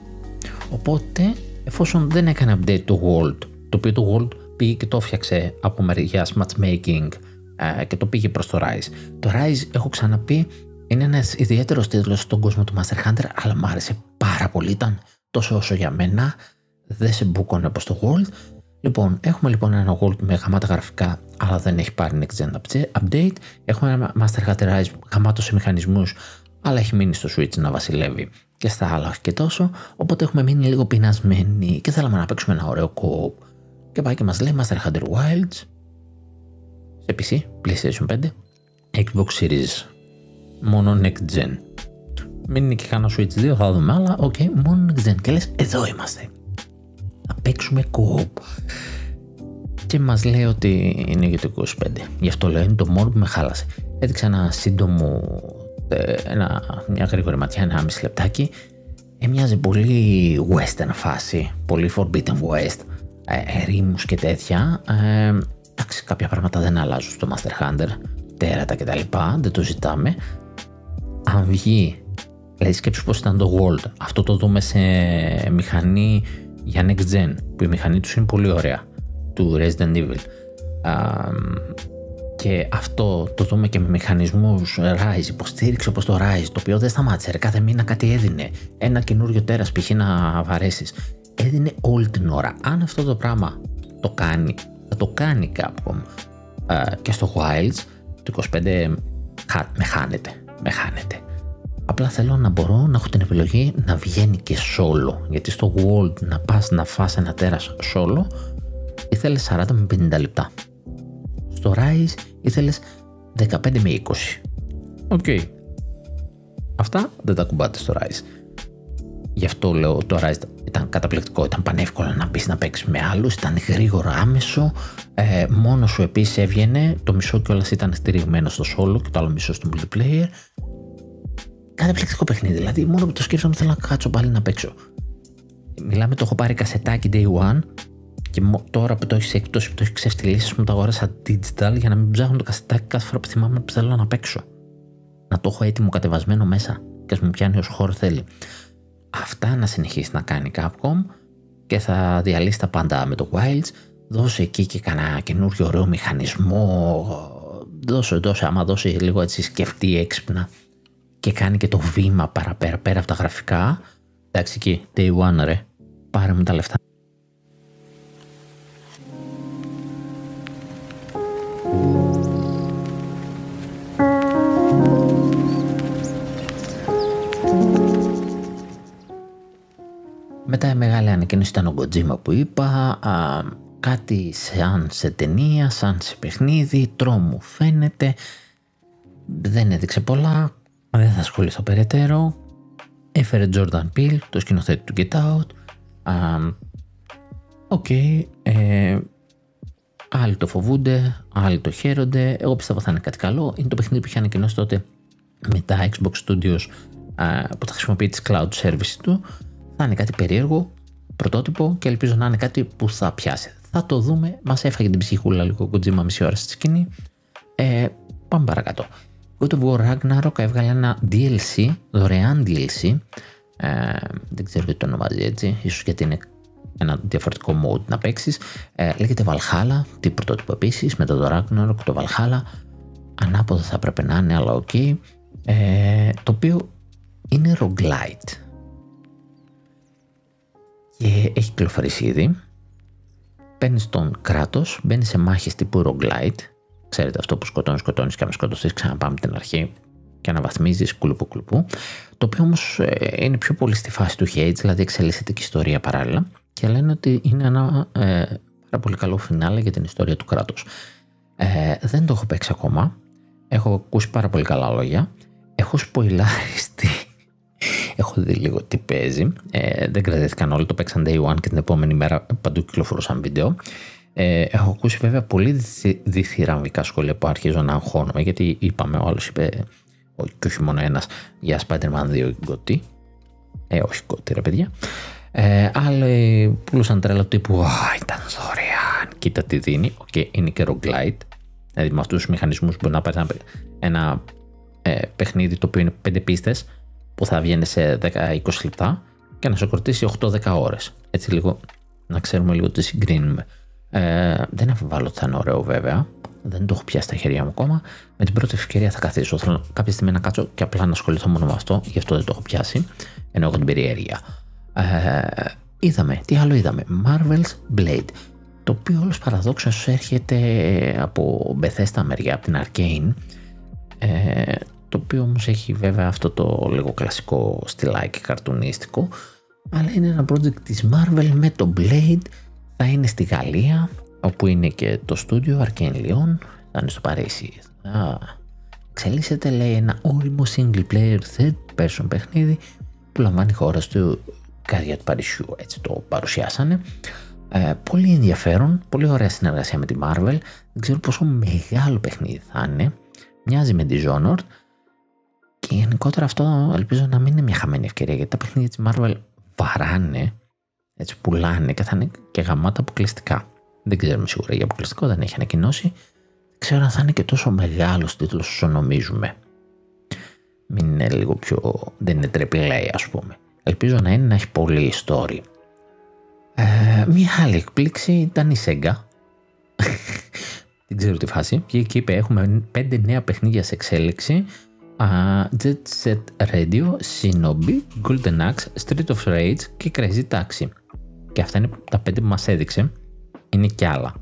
Οπότε, εφόσον δεν έκανε update το World, το οποίο το World πήγε και το φτιάξε από μεριά matchmaking ε, και το πήγε προς το Rise. Το Rise, έχω ξαναπεί, είναι ένας ιδιαίτερος τίτλος στον κόσμο του Master Hunter, αλλά μου άρεσε πάρα πολύ, ήταν τόσο όσο για μένα, δεν σε μπούκωνε όπως το World. Λοιπόν, έχουμε λοιπόν ένα World με γαμάτα γραφικά, αλλά δεν έχει πάρει next gen update. Έχουμε ένα Monster Hunter Rise γαμάτος σε μηχανισμούς, αλλά έχει μείνει στο Switch να βασιλεύει και στα άλλα όχι και τόσο, οπότε έχουμε μείνει λίγο πεινασμένοι και θέλαμε να παίξουμε ένα ωραίο co-op. Και πάει και μας λέει Monster Hunter Wilds σε PC, PlayStation 5, Xbox Series, μόνο Next Gen. Μην είναι και κανένα Switch 2, θα δούμε, αλλά OK, okay, μόνο Next Gen. Και λες, εδώ είμαστε. Θα παίξουμε co-op. Και μας λέει ότι είναι για το 25. Γι' αυτό λέω, είναι το μόνο που με χάλασε. Έδειξε ένα σύντομο ε, ένα, μια γρήγορη ματιά, ένα μισή λεπτάκι, έμοιαζε πολύ western φάση, πολύ forbidden west, ε, ρήμους και τέτοια. Ε, εντάξει, κάποια πράγματα δεν αλλάζουν στο Master Hunter, τέρατα και τα λοιπά, δεν το ζητάμε. Αν βγει, δηλαδή σκέψου πως ήταν το World, αυτό το δούμε σε μηχανή για Next Gen, που η μηχανή τους είναι πολύ ωραία, του Resident Evil και αυτό το δούμε και με μηχανισμούς Rise, υποστήριξη όπω το Rise, το οποίο δεν σταμάτησε. Κάθε μήνα κάτι έδινε. Ένα καινούριο τέρας π.χ. να βαρέσεις. Έδινε όλη την ώρα. Αν αυτό το πράγμα το κάνει, θα το κάνει Capcom και στο Wilds, το 25 με χάνεται. Με χάνεται. Απλά θέλω να μπορώ να έχω την επιλογή να βγαίνει και solo. Γιατί στο World να πας να φας ένα τέρας solo ήθελες 40 με 50 λεπτά Στο Rise ήθελες 15 με 20. Οκ. Αυτά δεν τα κουμπάτε στο Rise. Γι' αυτό λέω το Rise ήταν καταπληκτικό, ήταν πανεύκολο να μπεις να παίξεις με άλλους, ήταν γρήγορο, άμεσο. Ε, μόνος σου επίσης έβγαινε, το μισό κιόλας ήταν στηριγμένο στο solo και το άλλο μισό στο multiplayer. Καταπληκτικό παιχνίδι, δηλαδή μόνο που το σκέφτομαι θέλω να κάτσω πάλι να παίξω. Μιλάμε, το έχω πάρει κασετάκι day one και τώρα που το έχεις έκπτωση, που το έχεις ξεφτυλίσει, μου το αγόρασα digital για να μην ψάχνω το κασετάκι κάθε φορά που θυμάμαι που θέλω να παίξω. Να το έχω έτοιμο κατεβασμένο μέσα και ας μου πιάνει όσο χώρο θέλει. Αυτά να συνεχίσει να κάνει Capcom και θα διαλύσει τα πάντα με το Wilds. Δώσε εκεί και κανένα καινούριο ωραίο μηχανισμό. Δώσε, δώσε, άμα δώσει λίγο έτσι σκεφτεί έξυπνα και κάνει και το βήμα παραπέρα, πέρα από τα γραφικά. Εντάξει εκεί, day one ρε, πάρε μου τα λεφτά. Μετά η μεγάλη ανακοίνωση ήταν ο Kojima που είπα, α, κάτι σαν σε ταινία, σαν σε παιχνίδι, τρόμου φαίνεται, δεν έδειξε πολλά, δεν θα ασχοληθώ περαιτέρω. Έφερε Jordan Peele, το σκηνοθέτη του Get Out. OK, okay, ε, άλλοι το φοβούνται, άλλοι το χαίρονται. Εγώ πιστεύω θα είναι κάτι καλό. Είναι το παιχνίδι που είχε ανακοινώσει τότε με τα Xbox Studios α, που θα χρησιμοποιεί τις cloud service του θα είναι κάτι περίεργο, πρωτότυπο και ελπίζω να είναι κάτι που θα πιάσει. Θα το δούμε. Μας έφαγε την ψυχούλα λίγο Kojima μισή ώρα στη σκηνή. Ε, πάμε παρακάτω. God of War Ragnarok έβγαλε ένα DLC, δωρεάν DLC. Ε, δεν ξέρω γιατί το ονομάζει έτσι, ίσως γιατί είναι ένα διαφορετικό mode να παίξεις. Ε, λέγεται Valhalla, τι πρωτότυπο επίσης, μετά το Ragnarok, το Valhalla. Ανάποδα θα πρέπει να είναι, αλλά OK. Okay. Ε, το οποίο είναι roguelite και έχει κυκλοφορήσει ήδη. Παίρνεις τον κράτο, μπαίνει σε μάχες τύπου roguelite. Ξέρετε αυτό που σκοτώνεις, σκοτώνεις και αν σκοτωθείς, ξαναπάμε την αρχή και αναβαθμίζεις κουλουπού κουλουπού. Το οποίο όμως ε, είναι πιο πολύ στη φάση του hate, δηλαδή εξελίσσεται και η ιστορία παράλληλα. Και λένε ότι είναι ένα ε, πάρα πολύ καλό φινάλε για την ιστορία του κράτους. Ε, δεν το έχω παίξει ακόμα. Έχω ακούσει πάρα πολύ καλά λόγια. Έχω σποιλάριστεί Έχω δει λίγο τι παίζει. Ε, δεν κρατήθηκαν όλοι, το παίξαν day one και την επόμενη μέρα παντού κυκλοφορούσαν βίντεο. Ε, έχω ακούσει βέβαια πολύ διθυραμβικά σχόλια που αρχίζω να αγχώνομαι γιατί είπαμε, ο άλλος είπε, και όχι μόνο ένας, για Spider-Man 2 γκωτή. Ε, όχι γκωτή, ρε παιδιά. Ε, άλλοι πουλούσαν τρέλα τύπου Α, ήταν δωρεάν. Κοίτα τι δίνει. OK, okay, είναι και roguelite. Δηλαδή με αυτούς τους μηχανισμούς μπορεί να πάρεις ένα, ένα ε, παιχνίδι το οποίο είναι πέντε πίστες που θα βγαίνει σε 10-20 λεπτά και να σε κρατήσει 8-10 ώρες. Έτσι λίγο να ξέρουμε λίγο τι συγκρίνουμε. Ε, δεν αμφιβάλλω ότι θα είναι ωραίο βέβαια. Δεν το έχω πιάσει στα χέρια μου ακόμα. Με την πρώτη ευκαιρία θα καθίσω. Θέλω κάποια στιγμή να κάτσω και απλά να ασχοληθώ μόνο με αυτό. Γι' αυτό δεν το έχω πιάσει. Ενώ έχω την περιέργεια. Ε, είδαμε, τι άλλο είδαμε; Marvel's Blade. Το οποίο όλος παραδόξως έρχεται από Bethesda μεριά, από την Arcane. Ε, το οποίο όμως έχει βέβαια αυτό το λίγο κλασικό στυλάκι καρτουνίστικο αλλά είναι ένα project της Marvel με το Blade θα είναι στη Γαλλία όπου είναι και το στούντιο Arcane Lyon θα είναι στο Παρίσι. Θα εξελίσσεται λέει ένα όριμο single player third person παιχνίδι που λαμβάνει χώρα στο καρδιά του Παρισιού. Έτσι το παρουσιάσανε. Ε, πολύ ενδιαφέρον, πολύ ωραία συνεργασία με τη Marvel. Δεν ξέρω πόσο μεγάλο παιχνίδι θα είναι. Μοιάζει με Dishonored. Και γενικότερα αυτό ελπίζω να μην είναι μια χαμένη ευκαιρία γιατί τα παιχνίδια της Marvel βαράνε, έτσι πουλάνε και θα είναι και γαμάτα αποκλειστικά. Δεν ξέρουμε σίγουρα για αποκλειστικό, δεν έχει ανακοινώσει. Δεν ξέρω αν θα είναι και τόσο μεγάλος τίτλος όσο νομίζουμε. Μην είναι λίγο πιο. δεν είναι τρεπιλέη, ας πούμε. Ελπίζω να είναι να έχει πολύ story. Ε, μια άλλη εκπλήξη ήταν η Sega. δεν ξέρω τι φάση. Και εκεί είπε: Έχουμε πέντε νέα παιχνίδια σε εξέλιξη uh, Jet Set Radio, Shinobi, Golden Axe, Street of Rage και Crazy Taxi. Και αυτά είναι τα πέντε που μας έδειξε. Είναι και άλλα.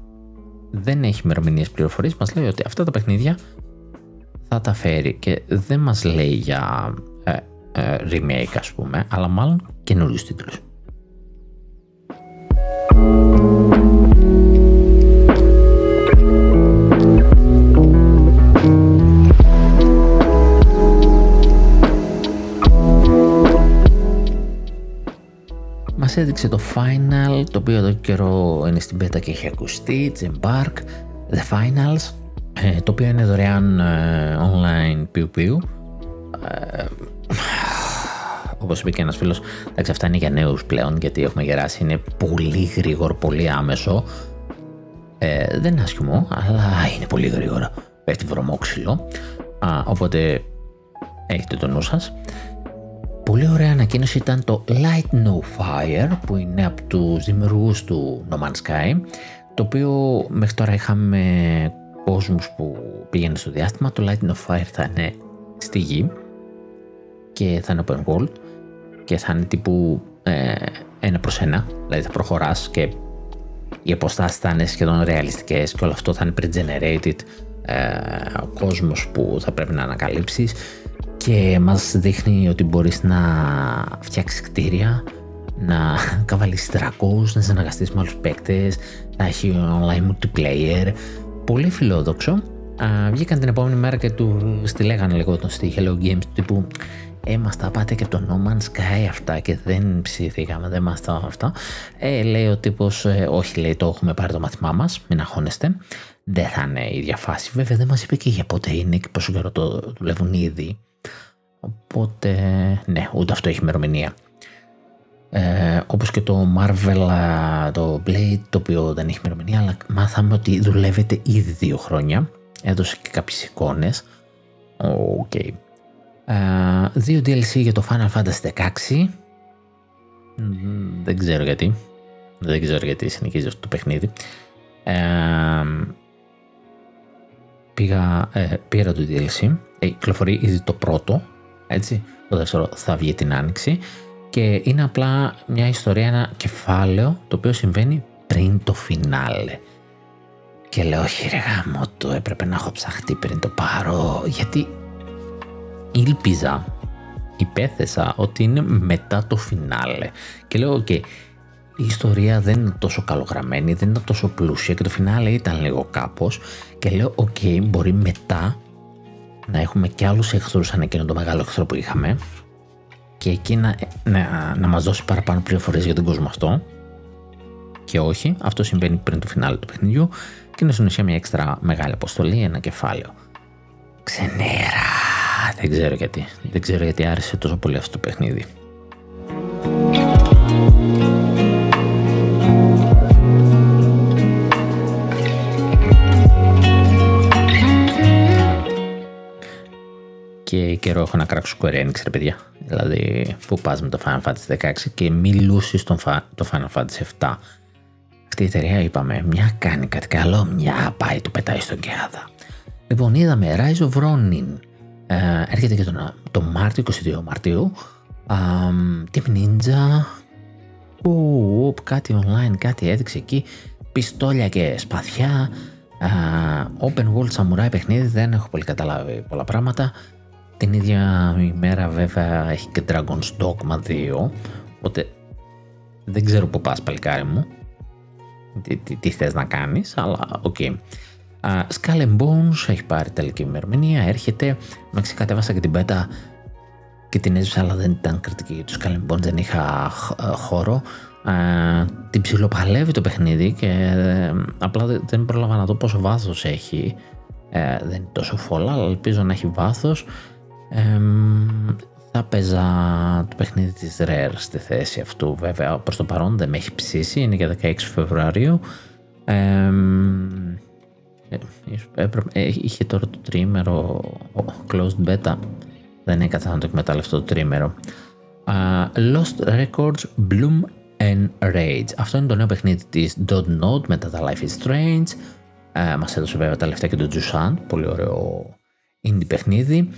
Δεν έχει ημερομηνίες πληροφορίες, μας λέει ότι αυτά τα παιχνίδια θα τα φέρει και δεν μας λέει για ε, ε, remake ας πούμε, αλλά μάλλον καινούριους τίτλους. Έδειξε το Final, το οποίο εδώ καιρό είναι στην beta και έχει ακουστεί, Embark, The Finals, ε, το οποίο είναι δωρεάν ε, online πιου πιου. Ε, όπως είπε και ένας φίλος, εντάξει αυτά είναι για νέους πλέον γιατί έχουμε γεράσει, είναι πολύ γρήγορο, πολύ άμεσο. Ε, δεν είναι άσχημο, αλλά είναι πολύ γρήγορα. Πέφτει βρωμόξυλο. Α, οπότε έχετε το νου σας. Πολύ ωραία ανακοίνωση ήταν το Light No Fire που είναι από τους δημιουργούς του No Man's Sky το οποίο μέχρι τώρα είχαμε κόσμους που πήγαινε στο διάστημα. Το Light No Fire θα είναι στη γη και θα είναι open world και θα είναι τύπου ε, ένα προς ένα. Δηλαδή θα προχωράς και οι αποστάσεις θα είναι σχεδόν ρεαλιστικές και όλο αυτό θα είναι pre-generated ε, ο κόσμος που θα πρέπει να ανακαλύψεις και μας δείχνει ότι μπορείς να φτιάξεις κτίρια, να καβαλήσεις δρακούς, να συνεργαστείς με άλλους παίκτες, να έχει online multiplayer. Πολύ φιλόδοξο. Α, βγήκαν την επόμενη μέρα και του στείλεγανε λίγο τον στη Hello Games του τύπου ε, μας τα πάτε και το No Man's Sky αυτά και δεν ψηθήκαμε, δεν μας τα αυτά. Ε, λέει ο τύπος, ε, όχι λέει το έχουμε πάρει το μάθημά μας, μην αγχώνεστε. Δεν θα είναι η ίδια φάση. Βέβαια δεν μας είπε και για πότε είναι και πόσο καιρό το δουλεύουν ήδη. Οπότε, ναι, ούτε αυτό έχει ημερομηνία. Ε, όπως και το Marvel, το Blade, το οποίο δεν έχει ημερομηνία, αλλά μάθαμε ότι δουλεύεται ήδη δύο χρόνια. Έδωσε και κάποιες εικόνες. OK. Okay. Ε, δύο DLC για το Final Fantasy 16. Δεν ξέρω γιατί. Δεν ξέρω γιατί συνεχίζει αυτό το παιχνίδι. Ε, πήγα, ε, πήρα το DLC. Ε, κυκλοφορεί ήδη το πρώτο έτσι. Το δεύτερο θα βγει την άνοιξη και είναι απλά μια ιστορία, ένα κεφάλαιο το οποίο συμβαίνει πριν το φινάλε. Και λέω, όχι ρε γαμώτο, έπρεπε να έχω ψαχτεί πριν το πάρω, γιατί ήλπιζα, υπέθεσα ότι είναι μετά το φινάλε. Και λέω, οκ, η ιστορία δεν είναι τόσο καλογραμμένη, δεν ήταν τόσο πλούσια και το φινάλε ήταν λίγο κάπως και λέω, οκ, μπορεί μετά να έχουμε και άλλους εχθρούς σαν εκείνο το μεγάλο εχθρό που είχαμε και εκεί να, να, να μας δώσει παραπάνω πληροφορίες για τον κόσμο αυτό και όχι, αυτό συμβαίνει πριν το φινάλε του παιχνιδιού και είναι στην ουσία μια έξτρα μεγάλη αποστολή, ένα κεφάλαιο. Ξενέρα, δεν ξέρω γιατί, δεν ξέρω γιατί άρεσε τόσο πολύ αυτό το παιχνίδι. Και καιρό έχω να κράξω Square Enix, ρε παιδιά. Δηλαδή, που πας με το Final Fantasy 16 και μιλούσες στον το Final Fantasy 7. Αυτή η εταιρεία είπαμε, μια κάνει κάτι καλό, μια πάει, το πετάει στον Κιάδα. Λοιπόν, είδαμε Rise of Ronin. Ε, έρχεται και το, το Μάρτιο, 22 Μαρτίου. Team Ninja. Ου, κάτι online, κάτι έδειξε εκεί. Πιστόλια και σπαθιά. open World Samurai παιχνίδι, δεν έχω πολύ καταλάβει πολλά πράγματα. Την ίδια ημέρα βέβαια έχει και Dragon's Dogma 2, οπότε δεν ξέρω που πας παλικάρι μου, τι, τι, τι θες να κάνεις, αλλά οκ. Okay. Uh, Skull and Bones έχει πάρει τελική ημερομηνία, έρχεται, με ξεκατέβασα και την πέτα και την έζησα αλλά δεν ήταν κριτική του Skull and Bones, δεν είχα χώρο. Uh, την ψιλοπαλεύει το παιχνίδι και uh, απλά δεν πρόλαβα να δω πόσο βάθος έχει. Uh, δεν είναι τόσο φόλα, αλλά ελπίζω να έχει βάθος θα παίζα το παιχνίδι της Rare στη θέση αυτού βέβαια προς το παρόν δεν με έχει ψήσει είναι για 16 Φεβρουαρίου. Ε, ε, είχε τώρα το τρίμερο closed beta δεν έκατσα να το εκμεταλλευτώ το τρίμερο. Lost Records Bloom and Rage. Αυτό είναι το νέο παιχνίδι της Dot Note μετά τα Life is Strange. Uh, μας έδωσε βέβαια τα λεφτά και το Jusant πολύ ωραίο indie παιχνίδι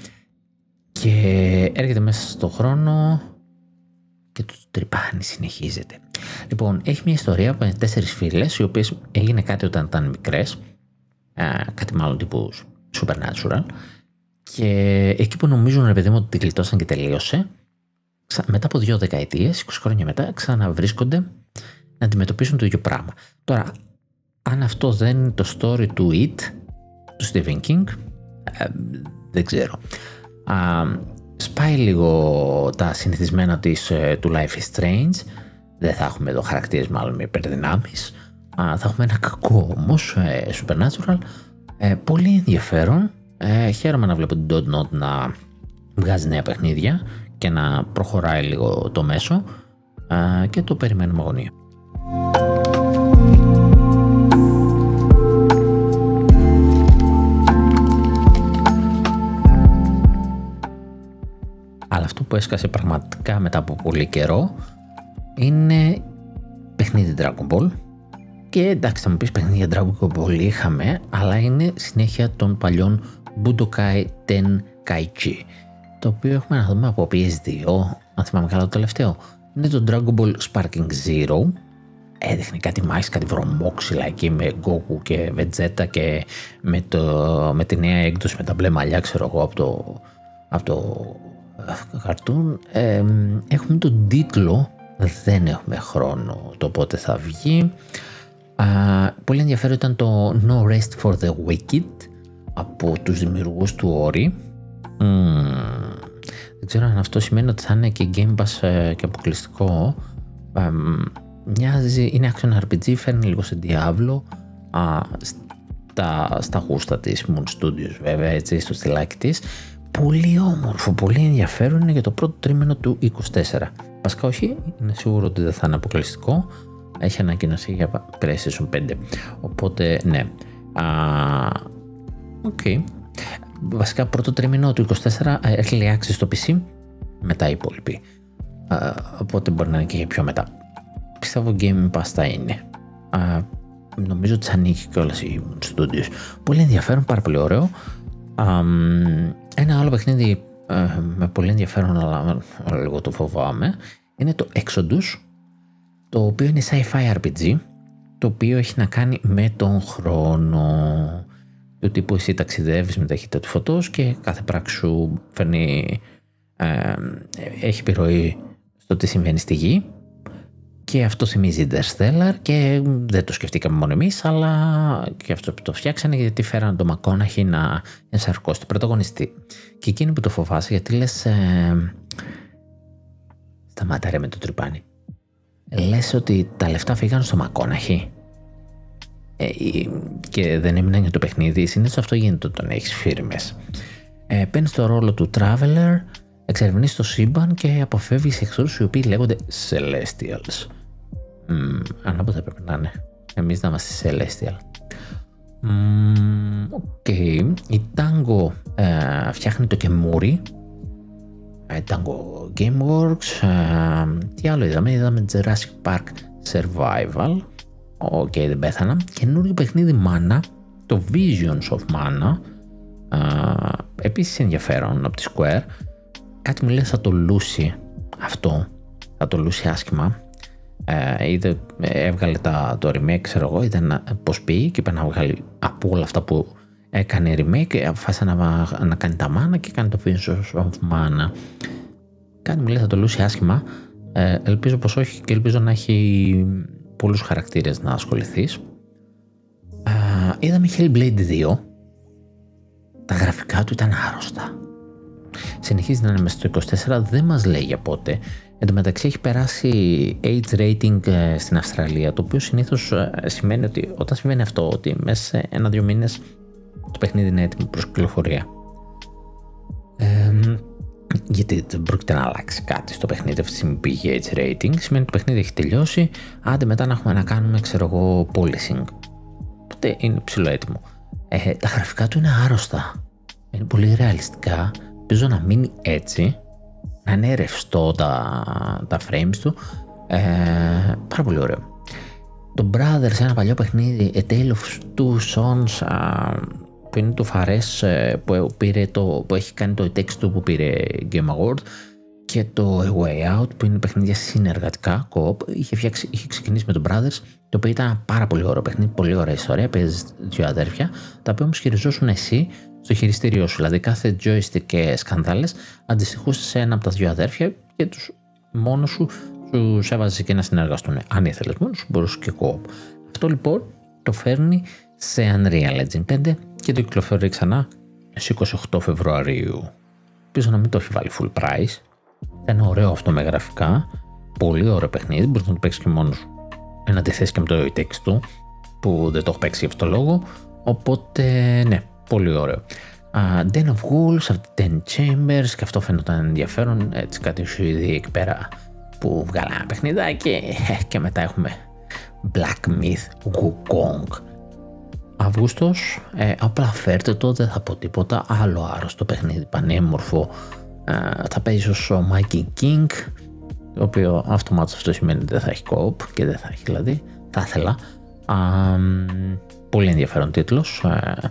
και έρχεται μέσα στο χρόνο και το τρυπάνι συνεχίζεται. Λοιπόν, έχει μια ιστορία από τέσσερις φίλες, οι οποίες έγινε κάτι όταν ήταν μικρές, κάτι μάλλον τύπου supernatural, και εκεί που νομίζουν ρε παιδί μου ότι τη γλιτώσαν και τελείωσε, μετά από δύο δεκαετίες, 20 χρόνια μετά, ξαναβρίσκονται να αντιμετωπίσουν το ίδιο πράγμα. Τώρα, αν αυτό δεν είναι το story του It, του Stephen King, ε, δεν ξέρω σπάει λίγο τα συνηθισμένα της, ε, του Life is Strange Δεν θα έχουμε εδώ χαρακτήρες μάλλον με υπερδυνάμεις. θα έχουμε ένα κακό όμως, ε, Supernatural. Ε, πολύ ενδιαφέρον. Ε, χαίρομαι να βλέπω την Dot να βγάζει νέα παιχνίδια και να προχωράει λίγο το μέσο ε, και το περιμένουμε αγωνία. Αλλά αυτό που έσκασε πραγματικά μετά από πολύ καιρό είναι παιχνίδι Dragon Ball. Και εντάξει, θα μου πεις παιχνίδια Dragon Ball είχαμε, αλλά είναι συνέχεια των παλιών Budokai Tenkaichi. Το οποίο έχουμε να δούμε από PS2, αν θυμάμαι καλά το τελευταίο. Είναι το Dragon Ball Sparking Zero. Έδειχνε κάτι μάχης, κάτι βρωμόξυλα εκεί με Goku και Vegeta και με, το, με τη νέα έκδοση με τα μπλε μαλλιά, ξέρω εγώ, από το, από το χαρτούν. Ε, έχουμε τον τίτλο δεν έχουμε χρόνο το πότε θα βγει. Α, πολύ ενδιαφέρον ήταν το No Rest for the Wicked από τους δημιουργούς του Ori. δεν ξέρω αν αυτό σημαίνει ότι θα είναι και Game Pass ε, και αποκλειστικό. Ε, μοιάζει, είναι action RPG, φέρνει λίγο σε Diablo. Α, στα, στα γούστα της Moon Studios βέβαια, έτσι, στο στυλάκι της. Πολύ όμορφο, πολύ ενδιαφέρον είναι για το πρώτο τρίμηνο του 24. Βασικά όχι, είναι σίγουρο ότι δεν θα είναι αποκλειστικό. Έχει ανακοινωθεί για PlayStation 5. Οπότε ναι. Οκ. Okay. Βασικά πρώτο τρίμηνο του 24 έχει λιάξει στο PC μετά οι υπόλοιποι. Α, οπότε μπορεί να είναι και πιο μετά. Πιστεύω Game Pass θα είναι. Α, νομίζω ότι θα ανοίγει κιόλας οι Studios. Πολύ ενδιαφέρον, πάρα πολύ ωραίο. Α, ένα άλλο παιχνίδι ε, με πολύ ενδιαφέρον αλλά λίγο το φοβάμαι είναι το Exodus το οποίο είναι sci-fi RPG το οποίο έχει να κάνει με τον χρόνο. Του τύπου εσύ ταξιδεύεις με ταχύτητα του φωτός και κάθε πράξη σου φέρνει ε, έχει επιρροή στο τι συμβαίνει στη γη και αυτό θυμίζει Interstellar και δεν το σκεφτήκαμε μόνο εμείς αλλά και αυτό που το φτιάξανε γιατί φέραν το Μακόναχη να ενσαρκώσει το πρωταγωνιστή. Και εκείνη που το φοβάσαι γιατί λες ε, σταμάτα ρε με το τρυπάνι. Λες ότι τα λεφτά φύγαν στο Μακόναχη ε, και δεν έμειναν για το παιχνίδι. Συνήθως αυτό γίνεται όταν έχεις φίρμες. Ε, παίρνεις το ρόλο του Traveler, εξερευνείς το σύμπαν και αποφεύγεις εχθρούς οι οποίοι λέγονται Celestials. Mm, θα πρέπει να είναι. Εμείς να είμαστε Celestial. Οκ. Okay. Η Tango ε, φτιάχνει το κεμούρι. Ε, Tango Gameworks. Ε, τι άλλο είδαμε; Είδαμε Jurassic Park Survival. Οκ, okay, δεν πέθανα. Καινούριο παιχνίδι Mana. Το Visions of Mana. Ε, επίσης ενδιαφέρον από τη Square. Κάτι μου λέει θα το λούσει αυτό. Θα το λούσει άσχημα ε, είτε έβγαλε τα, το remake, ξέρω εγώ, είτε πως πει και είπε να βγάλει από όλα αυτά που έκανε remake, αποφάσισε να, να κάνει τα μάνα και κάνει το Visions of Mana. Κάτι μου λέει θα το λούσει άσχημα. Ε, ελπίζω πως όχι και ελπίζω να έχει πολλούς χαρακτήρες να ασχοληθείς. Ε, είδαμε Hellblade 2. Τα γραφικά του ήταν άρρωστα. Συνεχίζει να είναι μέσα στο 24, δεν μας λέει για πότε. Εν τω μεταξύ έχει περάσει age rating ε, στην Αυστραλία, το οποίο συνήθως ε, σημαίνει ότι όταν συμβαίνει αυτό, ότι μέσα σε ένα-δύο μήνες το παιχνίδι είναι έτοιμο προς κυκλοφορία. Ε, γιατί δεν πρόκειται να αλλάξει κάτι στο παιχνίδι αυτή τη στιγμή πήγε age rating, σημαίνει ότι το παιχνίδι έχει τελειώσει, άντε μετά να έχουμε να κάνουμε, ξέρω εγώ, polishing. Οπότε είναι ψηλό έτοιμο. Ε, τα γραφικά του είναι άρρωστα. Είναι πολύ ρεαλιστικά. Ελπίζω να μείνει έτσι να είναι ρευστό τα, τα frames του. Ε, πάρα πολύ ωραίο. Το Brothers, ένα παλιό παιχνίδι, A Tale of Two Sons, που είναι το Fares ε, που, πήρε το, που έχει κάνει το text του που πήρε Game Award και το A Way Out που είναι παιχνίδια συνεργατικά, co-op, είχε, φτιάξει, είχε ξεκινήσει με το Brothers το οποίο ήταν πάρα πολύ ωραίο παιχνίδι, πολύ ωραία ιστορία, παίζει δύο αδέρφια τα οποία όμως χειριζόσουν εσύ στο χειριστήριό σου. Δηλαδή κάθε joystick και σκανδάλες αντιστοιχούσε σε ένα από τα δύο αδέρφια και τους μόνο σου του έβαζε και να συνεργαστούν. Αν ήθελες μόνο σου, μπορούσες και co Αυτό λοιπόν το φέρνει σε Unreal Engine 5 και το κυκλοφορεί ξανά στις 28 Φεβρουαρίου. Πίσω να μην το έχει βάλει full price. Ήταν ωραίο αυτό με γραφικά. πολύ ωραίο παιχνίδι, μπορείς να το παίξεις και μόνος σου. Να αντιθέσει και με το e του, που δεν το έχω παίξει για αυτό το λόγο. Οπότε, ναι, πολύ ωραίο. Uh, Den of Wolves, Ten Chambers, και αυτό φαίνονταν ενδιαφέρον. Έτσι, κάτι σου ήδη εκεί πέρα που βγάλα ένα παιχνιδάκι ε, και μετά έχουμε Black Myth Wukong. Αύγουστος, ε, απλά φέρτε το, δεν θα πω τίποτα, άλλο άρρωστο παιχνίδι, πανέμορφο, ε, θα παίζει ο Mikey King, το οποίο αυτομάτως αυτό σημαίνει ότι δεν θα έχει co και δεν θα έχει δηλαδή, θα ήθελα. πολύ ενδιαφέρον τίτλος, ε,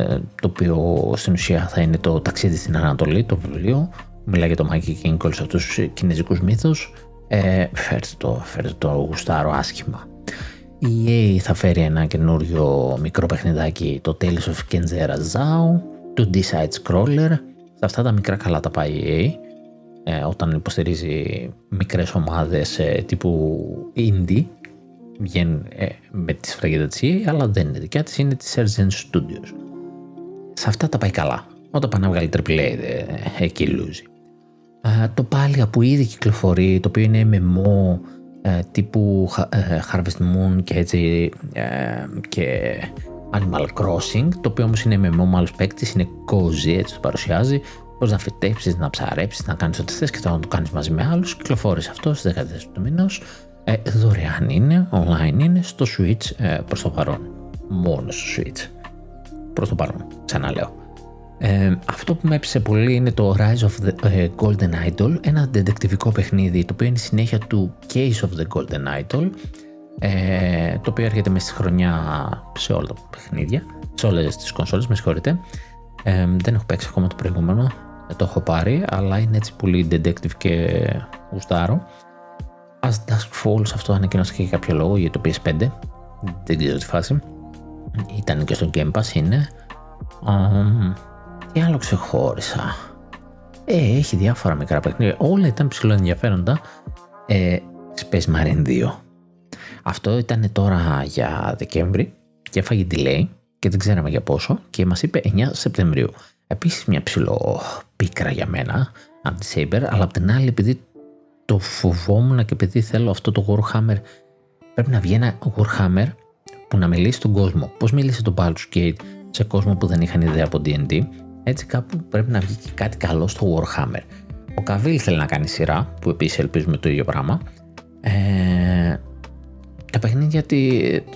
ε, το οποίο στην ουσία θα είναι το ταξίδι στην Ανατολή, το βιβλίο, μιλάει για το Mikey King και όλους αυτούς τους κινέζικους μύθους, ε, φέρτε το, φέρτε το γουστάρο άσχημα. Η EA θα φέρει ένα καινούριο μικρό παιχνιδάκι, το Tales of Kenzera Zao, το D-Side Scroller. Σε αυτά τα μικρά καλά τα πάει η EA, ε, όταν υποστηρίζει μικρές ομάδες ε, τύπου indie, βγαίνουν ε, με τη σφραγίδα της EA, αλλά δεν είναι δικιά της, είναι της Sergeant Studios. Σε αυτά τα πάει καλά. Όταν πάνε να βγάλει AAA, ε, εκεί λούζει το πάλι που ήδη κυκλοφορεί, το οποίο είναι MMO ε, τύπου ε, Harvest Moon και έτσι ε, και Animal Crossing, το οποίο όμως είναι MMO με άλλους παίκτες, είναι cozy, έτσι το παρουσιάζει, Πώς να φυτέψεις, να ψαρέψεις, να κάνεις ό,τι θες και θα το κάνεις μαζί με άλλους. Κυκλοφόρησε αυτό στις 14 του μήνος. Ε, δωρεάν είναι, online είναι, στο Switch ε, προς το παρόν. Μόνο στο Switch. Προς το παρόν, ξαναλέω. Ε, αυτό που με έπεισε πολύ είναι το Rise of the ε, Golden Idol, ένα δεντεκτιβικό παιχνίδι το οποίο είναι η συνέχεια του Case of the Golden Idol, ε, το οποίο έρχεται μέσα στη χρονιά σε όλα τα παιχνίδια, σε όλες τις κονσόλες, με συγχωρείτε. Ε, δεν έχω παίξει ακόμα το προηγούμενο, το έχω πάρει, αλλά είναι έτσι πολύ detective και γουστάρο. As Dusk Falls αυτό ανακοινώθηκε για κάποιο λόγο για το PS5, δεν ξέρω τη φάση. Ήταν και στο Game Pass είναι. Um, τι άλλο ξεχώρισα. Ε, έχει διάφορα μικρά παιχνίδια. Όλα ήταν ψηλό ενδιαφέροντα. Ε, Space Marine 2. Αυτό ήταν τώρα για Δεκέμβρη και έφαγε delay και δεν ξέραμε για πόσο και μας είπε 9 Σεπτεμβρίου. Επίσης μια ψηλό πίκρα για μένα από τη Saber, αλλά απ' την άλλη επειδή το φοβόμουν και επειδή θέλω αυτό το Warhammer πρέπει να βγει ένα Warhammer που να μιλήσει στον κόσμο. Πώς μίλησε το Baldur's Gate σε κόσμο που δεν είχαν ιδέα από D&D έτσι κάπου πρέπει να βγει και κάτι καλό στο Warhammer. Ο Καβίλ θέλει να κάνει σειρά, που επίσης ελπίζουμε το ίδιο πράγμα. Ε, τα παιχνίδια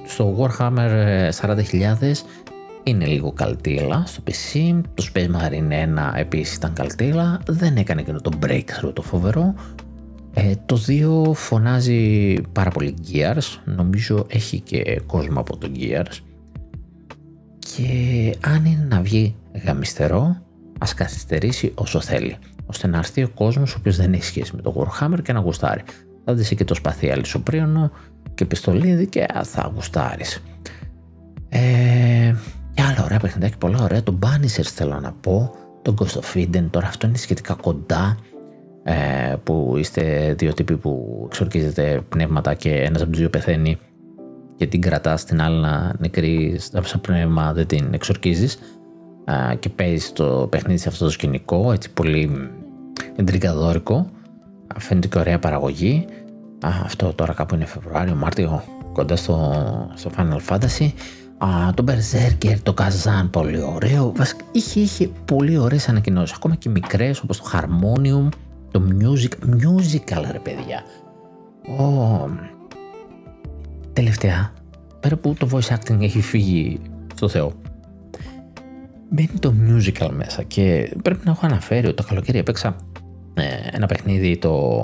στο Warhammer 40.000 είναι λίγο καλτήλα στο PC, το Space Marine 1 επίσης ήταν καλτήλα, δεν έκανε και το breakthrough το φοβερό. Ε, το 2 φωνάζει πάρα πολύ Gears, νομίζω έχει και κόσμο από το Gears. Και αν είναι να βγει γαμιστερό, ας καθυστερήσει όσο θέλει, ώστε να έρθει ο κόσμος ο οποίος δεν έχει σχέση με το Warhammer και να γουστάρει. Θα δει και το σπαθί αλυσοπρίωνο και πιστολίδι και θα γουστάρεις. Ε, και άλλα ωραία παιχνιδάκια, πολλά ωραία. Το Banishers θέλω να πω, το Ghost of Eden, τώρα αυτό είναι σχετικά κοντά. Ε, που είστε δύο τύποι που εξορκίζετε πνεύματα και ένας από τους δύο πεθαίνει και την κρατάς στην άλλη να νεκρή σαν πνεύμα δεν την εξορκίζεις και παίζεις το παιχνίδι σε αυτό το σκηνικό, έτσι πολύ εντριγκαδόρικο. Φαίνεται και ωραία παραγωγή. Αυτό τώρα κάπου είναι Φεβρουάριο, Μάρτιο, κοντά στο, στο Final Fantasy. Α, το Berserker, το Kazan, πολύ ωραίο. Βασικά, είχε, είχε πολύ ωραίες ανακοινώσεις, ακόμα και μικρές όπως το Harmonium, το Music, Musical ρε παιδιά. Oh. Τελευταία, πέρα που το voice acting έχει φύγει στο Θεό, μπαίνει το musical μέσα και πρέπει να έχω αναφέρει ότι το καλοκαίρι έπαιξα ε, ένα παιχνίδι το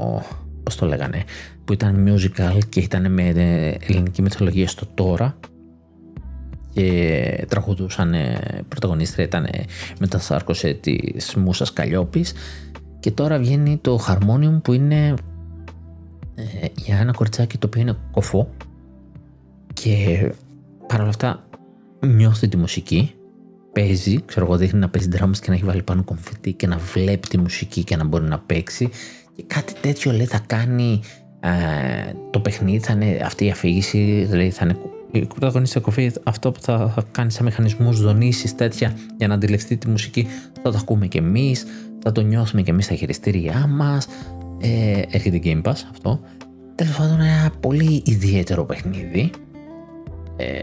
πώς το λέγανε που ήταν musical και ήταν με ε, ελληνική μυθολογία στο τώρα και τραγουδούσαν πρωταγωνίστρια ήταν μετασάρκωσε της Μούσας Καλλιόπης και τώρα βγαίνει το Harmonium που είναι ε, για ένα κοριτσάκι το οποίο είναι κοφό και παρόλα αυτά νιώθει τη μουσική παίζει, ξέρω εγώ, δείχνει να παίζει δράμες και να έχει βάλει πάνω κομφετή και να βλέπει τη μουσική και να μπορεί να παίξει. Και κάτι τέτοιο λέει θα κάνει ε, το παιχνίδι, θα είναι αυτή η αφήγηση, δηλαδή θα είναι η πρωταγωνίστρια κοφή, αυτό που θα κάνει σαν μηχανισμούς δονήσεις τέτοια για να αντιληφθεί τη μουσική, θα το ακούμε κι εμείς, θα το νιώθουμε κι εμείς στα χειριστήριά μας. Ε, έρχεται Game Pass αυτό. Τέλος πάντων, ένα πολύ ιδιαίτερο παιχνίδι. Ε,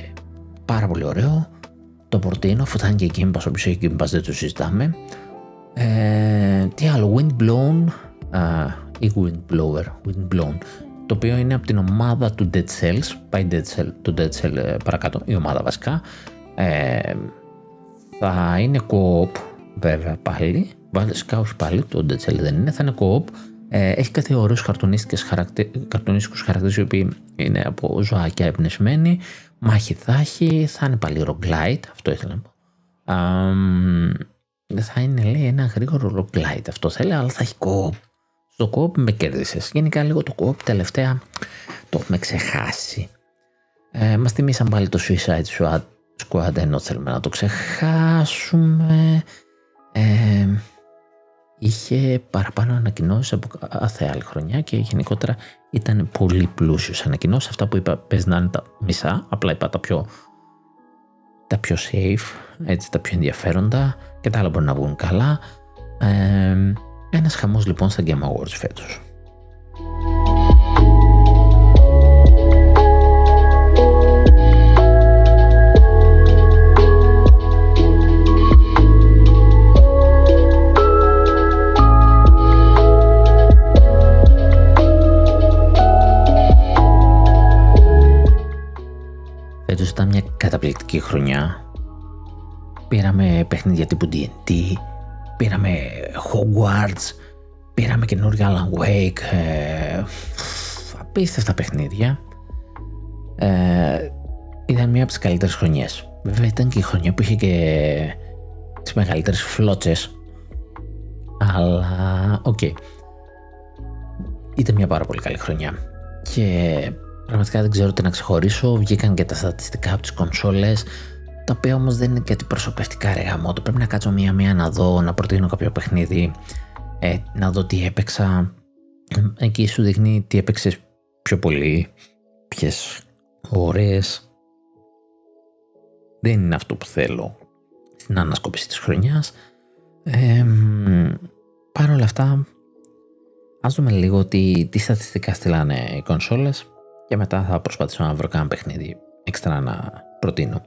πάρα πολύ ωραίο. Το προτείνω, αφού θα είναι και Game Pass, όποιος έχει Game Pass δεν το συζητάμε. Ε, τι άλλο, Windblown ή Windblower, Windblown, το οποίο είναι από την ομάδα του Dead Cells, πάει Dead Cell, το Dead Cell ε, παρακάτω, η ομάδα βασικά. Ε, θα είναι co-op βέβαια πάλι, βασικά όχι πάλι, το Dead Cell δεν είναι, θα είναι co-op. Ε, έχει κάτι ωραίους καρτονίστικους χαρακτήρες οι οποίοι είναι από ζωάκια εμπνευσμένοι. Μάχη θα έχει, θα είναι πάλι roguelite, αυτό ήθελα να πω. θα είναι λέει ένα γρήγορο roguelite αυτό θέλει, αλλά θα έχει co-op. Στο co-op με κέρδισες. Γενικά λίγο το co-op τελευταία το έχουμε ξεχάσει. Ε, μας θυμίσαν πάλι το Suicide Squad ενώ θέλουμε να το ξεχάσουμε. Ε, είχε παραπάνω ανακοινώσεις από κάθε άλλη χρονιά και γενικότερα ήταν πολύ πλούσιος ανακοινώσεις. Αυτά που είπα πες να είναι τα μισά, απλά είπα τα πιο, τα πιο safe, έτσι, τα πιο ενδιαφέροντα και τα άλλα μπορεί να βγουν καλά. Ε, ένας χαμός λοιπόν στα Game Awards φέτος. Φέτος ήταν μια καταπληκτική χρονιά. Πήραμε παιχνίδια τύπου D&D, πήραμε Hogwarts, πήραμε καινούργια Alan Wake, ε, απίστευτα παιχνίδια. Ε, ήταν μια από τις καλύτερες χρονιές. Βέβαια ήταν και η χρονιά που είχε και τις μεγαλύτερες φλότσες. Αλλά, OK. Okay. Ήταν μια πάρα πολύ καλή χρονιά. Και πραγματικά δεν ξέρω τι να ξεχωρίσω. Βγήκαν και τα στατιστικά από τις κονσόλες τα οποία όμως δεν είναι και αντιπροσωπευτικά ρε γαμό, το πρέπει να κάτσω μία-μία να δω, να προτείνω κάποιο παιχνίδι, ε, να δω τι έπαιξα. Εκεί σου δείχνει τι έπαιξες πιο πολύ, ποιες ώρες. Δεν είναι αυτό που θέλω στην ανασκόπηση της χρονιάς. Ε, Παρ' όλα αυτά, ας δούμε λίγο τι, τι στατιστικά στείλανε οι κονσόλες και μετά θα προσπαθήσω να βρω κανένα παιχνίδι έξτρα να προτείνω.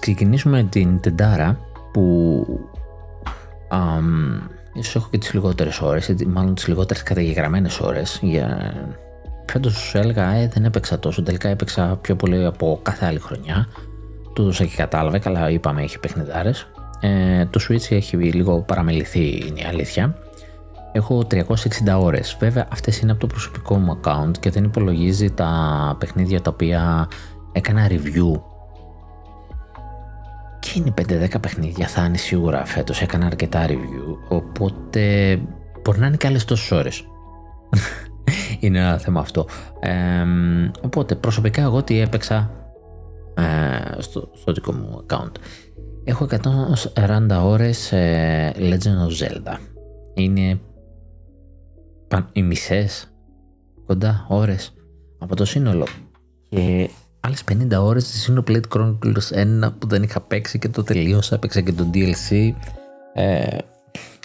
Ξεκινήσουμε την τεντάρα που αμ, ίσως έχω και τις λιγότερες ώρες, μάλλον τις λιγότερες καταγεγραμμένες ώρες για... Φέτος σου έλεγα ε, δεν έπαιξα τόσο, τελικά έπαιξα πιο πολύ από κάθε άλλη χρονιά. Του δώσα και κατάλαβε, καλά είπαμε έχει παιχνιδάρες. Ε, το Switch έχει λίγο παραμεληθεί είναι η αλήθεια. Έχω 360 ώρες. Βέβαια αυτές είναι από το προσωπικό μου account και δεν υπολογίζει τα παιχνίδια τα οποία έκανα review και είναι 5-10 παιχνίδια, θα είναι σίγουρα φέτος. Έκανα αρκετά review. Οπότε μπορεί να είναι και άλλες τόσες ώρες. είναι ένα θέμα αυτό. οπότε προσωπικά εγώ τι έπαιξα ε, στο, στο δικό μου account. Έχω 140 ώρες ε, Legend of Zelda. Είναι οι μισές κοντά ώρες από το σύνολο. Και άλλες 50 ώρες της Xenoblade Chronicles 1 που δεν είχα παίξει και το τελείωσα. Έπαιξα και το DLC. Ε,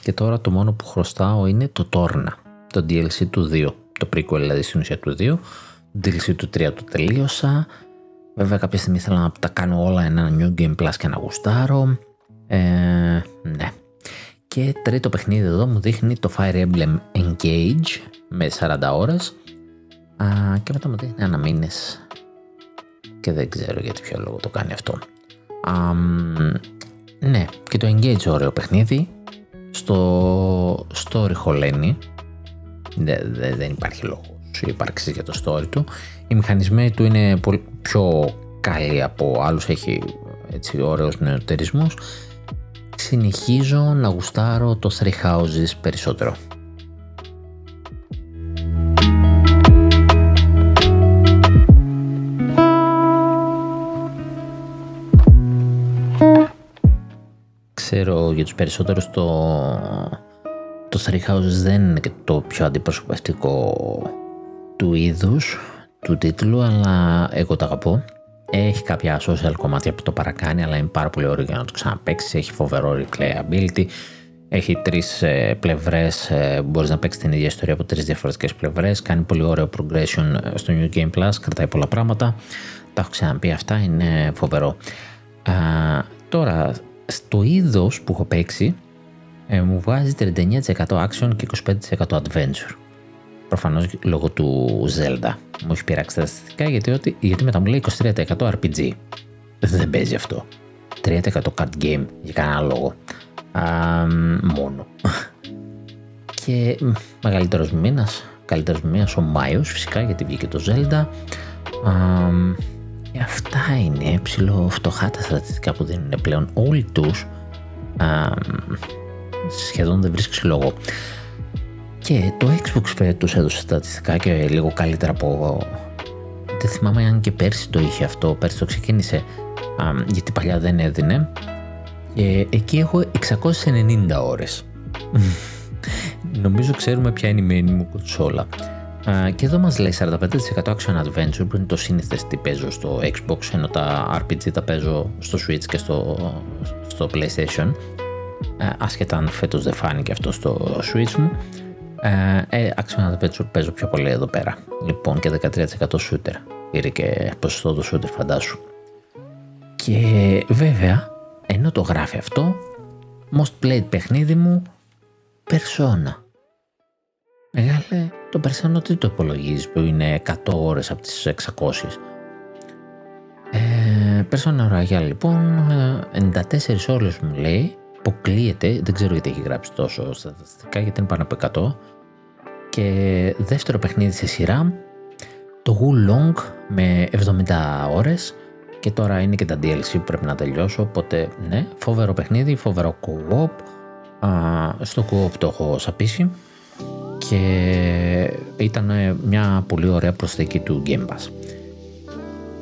και τώρα το μόνο που χρωστάω είναι το Torna. Το DLC του 2. Το prequel δηλαδή στην ουσία του 2. Το DLC του 3 το τελείωσα. Βέβαια κάποια στιγμή ήθελα να τα κάνω όλα ένα New Game Plus και να γουστάρω. Ε, ναι. Και τρίτο παιχνίδι εδώ μου δείχνει το Fire Emblem Engage με 40 ώρες. Α, και μετά μου δείχνει ένα μήνες και δεν ξέρω γιατί ποιο λόγο το κάνει αυτό. ναι, και το Engage ωραίο παιχνίδι. Στο story χωλένει. Δεν, δεν, υπάρχει λόγος ύπαρξη για το story του. Οι μηχανισμοί του είναι πολύ πιο καλοί από άλλους, έχει έτσι ωραίους νεοτερισμούς. Συνεχίζω να γουστάρω το Three Houses περισσότερο. Για τους περισσότερους το, το Three Houses δεν είναι και το πιο αντιπροσωπευτικό του είδους του τίτλου αλλά εγώ το αγαπώ Έχει κάποια social κομμάτια που το παρακάνει, αλλά είναι πάρα πολύ ωραίο για να το ξαναπέξει. Έχει φοβερό replayability. Έχει τρεις ε, πλευρές. Ε, Μπορείς να παίξεις την ίδια ιστορία από τρεις διαφορετικές πλευρές. Κάνει πολύ ωραίο progression ε, στο New Game Plus. Κρατάει πολλά πράγματα. Τα έχω ξαναπεί αυτά. Είναι φοβερό. Α, τώρα, στο είδος που έχω παίξει, ε, μου βγάζει 39% action και 25% adventure. Προφανώς λόγω του Zelda. Μου έχει πειράξει τα στατιστικά γιατί, ότι, γιατί μετά μου λέει 23% RPG. Δεν παίζει αυτό. 3% card game για κανένα λόγο. Α, μόνο. και μεγαλύτερος μήνας, καλύτερος μήνας ο Μάιος φυσικά γιατί βγήκε το Zelda. Α, και αυτά είναι ψηλό φτωχά τα στατιστικά που δίνουν πλέον όλοι τους. Α, σχεδόν δεν βρίσκεις λόγο. Και το Xbox φέτος έδωσε στατιστικά και λίγο καλύτερα από... Δεν θυμάμαι αν και πέρσι το είχε αυτό, πέρσι το ξεκίνησε, γιατί παλιά δεν έδινε. Και εκεί έχω 690 ώρες. Νομίζω ξέρουμε ποια είναι η μένη μου κονσόλα. Και εδώ μας λέει 45% action adventure που είναι το σύνηθες τι παίζω στο Xbox ενώ τα RPG τα παίζω στο Switch και στο, στο PlayStation. Ασχετά αν φέτος δεν φάνηκε αυτό στο Switch μου. Ε, action adventure παίζω πιο πολύ εδώ πέρα. Λοιπόν και 13% shooter. Πήρε και ποσοστό το shooter φαντάσου. Και βέβαια ενώ το γράφει αυτό most played παιχνίδι μου Persona. Μεγάλε, το Persona τι το υπολογίζει που είναι 100 ώρες από τις 600 ε, Persona Royale λοιπόν 94 ε, ώρες μου λέει αποκλείεται, δεν ξέρω γιατί έχει γράψει τόσο στατιστικά γιατί είναι πάνω από 100 και δεύτερο παιχνίδι σε σειρά το Long με 70 ώρες. Και τώρα είναι και τα DLC που πρέπει να τελειώσω οπότε ναι, φοβερό παιχνίδι, φοβερό co-op. Στο co-op το έχω σαπίσει και ήταν μια πολύ ωραία προσθήκη του Game Pass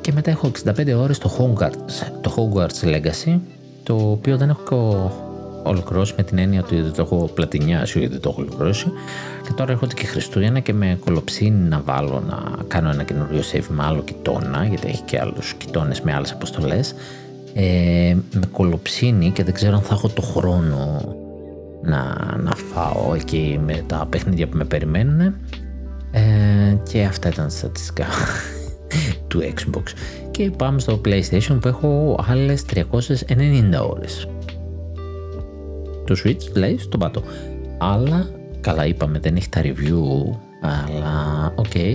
και μετά έχω 65 ώρες το Hogwarts, το Hogwarts Legacy το οποίο δεν έχω ολοκληρώσει με την έννοια ότι δεν το έχω πλατινιάσει ή δεν το έχω ολοκληρώσει. Και τώρα έρχονται και Χριστούγεννα και με κολοψίνει να βάλω να κάνω ένα καινούριο save με άλλο κοιτώνα, γιατί έχει και άλλους κοιτώνες με άλλες αποστολές. Ε, με κωλοψήνει και δεν ξέρω αν θα έχω το χρόνο να, να φάω εκεί με τα παιχνίδια που με περιμένουν. Ε, και αυτά ήταν τα στατιστικά του Xbox. Και πάμε στο PlayStation που έχω άλλες 390 ώρες το Switch λέει στον πάτο. Αλλά, καλά είπαμε δεν έχει τα review, αλλά OK, okay,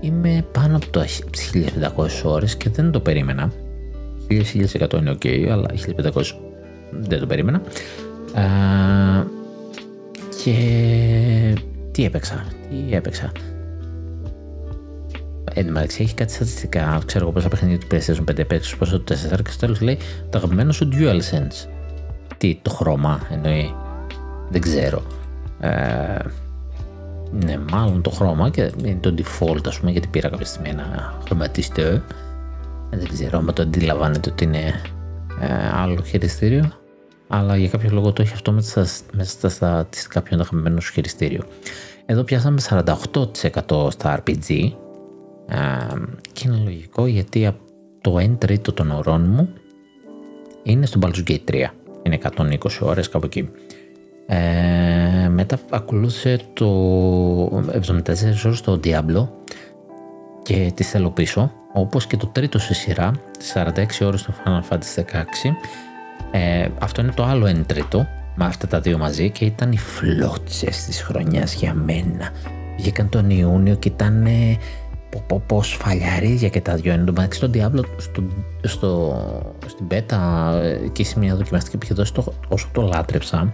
είμαι πάνω από το 1500 ώρες και δεν το περίμενα. 1100 είναι ok, αλλά 1500 δεν το περίμενα. Α, και τι έπαιξα, τι έπαιξα. Εν τω έχει κάτι στατιστικά. Ξέρω εγώ πόσα παιχνίδια του PlayStation 5 έπαιξε, πόσο το 4 και στο τέλος λέει το αγαπημένο σου DualSense. Τι, το χρώμα εννοεί. Δεν ξέρω. Ε, ναι, μάλλον το χρώμα και είναι το default ας πούμε γιατί πήρα κάποια στιγμή ένα χρωματιστό. Ε, δεν ξέρω αν το αντιλαμβάνετε ότι είναι ε, άλλο χειριστήριο. Αλλά για κάποιο λόγο το έχει αυτό μέσα στα στατιστικά πιο αγαπημένο σου χειριστήριο. Εδώ πιάσαμε 48% στα RPG ε, και είναι λογικό γιατί το 1 τρίτο των ωρών μου είναι στο Baldur's Gate 3 είναι 120 ώρες κάπου εκεί. Ε, μετά ακολούθησε το 74 ώρες στο Diablo και τη θέλω πίσω, όπως και το τρίτο σε σειρά, 46 ώρες στο Final Fantasy 16. Ε, αυτό είναι το άλλο 1 τρίτο, με αυτά τα δύο μαζί και ήταν οι φλότσες της χρονιάς για μένα. Βγήκαν τον Ιούνιο και ήταν πω, πω, σφαλιαρίδια και τα δυο. Εν τω μεταξύ, στον Diablo, στο, στο, στην Beta, εκεί σε μια δοκιμαστική που είχε δώσει, το, όσο το λάτρεψα,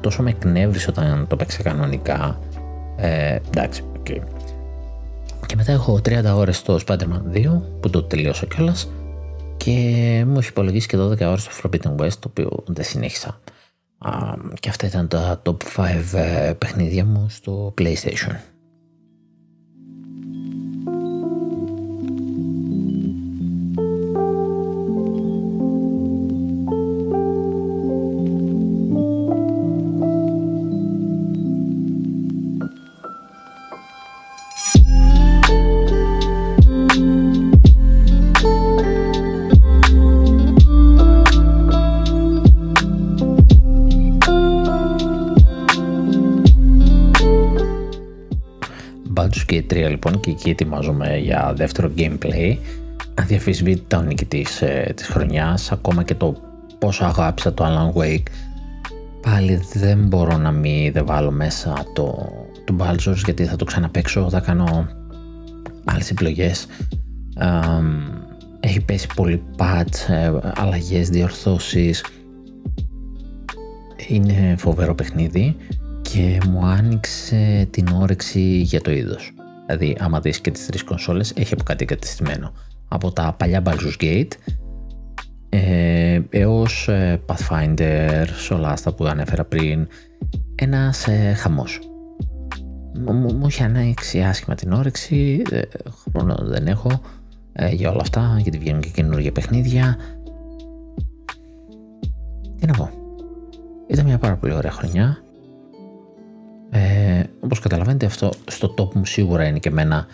τόσο με εκνεύρισε όταν το παίξα κανονικά. Ε, εντάξει, okay. Και μετά έχω 30 ώρες στο Spider-Man 2, που το τελείωσα κιόλας. Και μου έχει υπολογίσει και 12 ώρες στο Forbidden West, το οποίο δεν συνέχισα. και αυτά ήταν τα top 5 ε, παιχνίδια μου στο PlayStation. Gate 3 λοιπόν και εκεί ετοιμάζομαι για δεύτερο gameplay. Αδιαφυσβήτητα ο νικητής ε, της χρονιάς, ακόμα και το πόσο αγάπησα το Alan Wake. Πάλι δεν μπορώ να μην δεν βάλω μέσα το, το Baldur's γιατί θα το ξαναπαίξω, θα κάνω άλλες επιλογές. έχει πέσει πολύ patch, ε, αλλαγές, διορθώσεις. Είναι φοβερό παιχνίδι και μου άνοιξε την όρεξη για το είδος. Δηλαδή, άμα δεις και τις τρεις κονσόλες, έχει από κάτι κατεστημένο. Από τα παλιά Baldur's Gate ε, έως ε, Pathfinder, Solasta που ανέφερα πριν, ένας ε, χαμός. Μου είχε ανοίξει άσχημα την όρεξη, ε, χρόνο δεν έχω ε, για όλα αυτά, γιατί βγαίνουν και καινούργια παιχνίδια. Τι να πω. Ήταν μια πάρα πολύ ωραία χρονιά. Ε, όπως καταλαβαίνετε αυτό στο top μου σίγουρα είναι και εμένα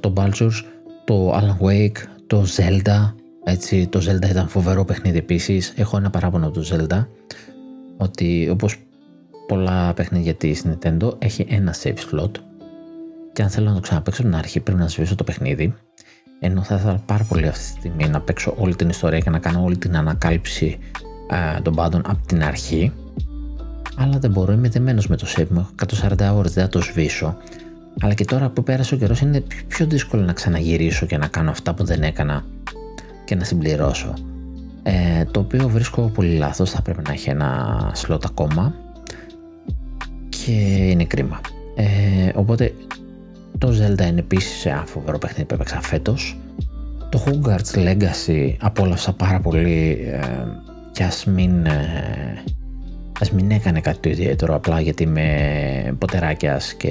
το Baldur's, το Alan Wake, το Zelda. Έτσι, το Zelda ήταν φοβερό παιχνίδι επίσης. Έχω ένα παράπονο από το Zelda ότι όπως πολλά παιχνίδια της Nintendo έχει ένα save slot και αν θέλω να το ξαναπαίξω την αρχή πρέπει να σβήσω το παιχνίδι ενώ θα ήθελα πάρα πολύ αυτή τη στιγμή να παίξω όλη την ιστορία και να κάνω όλη την ανακάλυψη των πάντων από την αρχή αλλά δεν μπορώ, είμαι δεμένος με το save μου. Έχω 140 ώρες, δεν θα το σβήσω. Αλλά και τώρα που πέρασε ο καιρός είναι πιο δύσκολο να ξαναγυρίσω και να κάνω αυτά που δεν έκανα και να συμπληρώσω. Ε, το οποίο βρίσκω πολύ λάθος, θα πρέπει να έχει ένα slot ακόμα και είναι κρίμα. Ε, οπότε το Zelda είναι επίσης ένα φοβερό παιχνίδι που έπαιξα φέτος. Το Hogwarts Legacy απόλαυσα πάρα πολύ ε, και ας μην ε, ας μην έκανε κάτι το ιδιαίτερο απλά γιατί είμαι ποτεράκιας και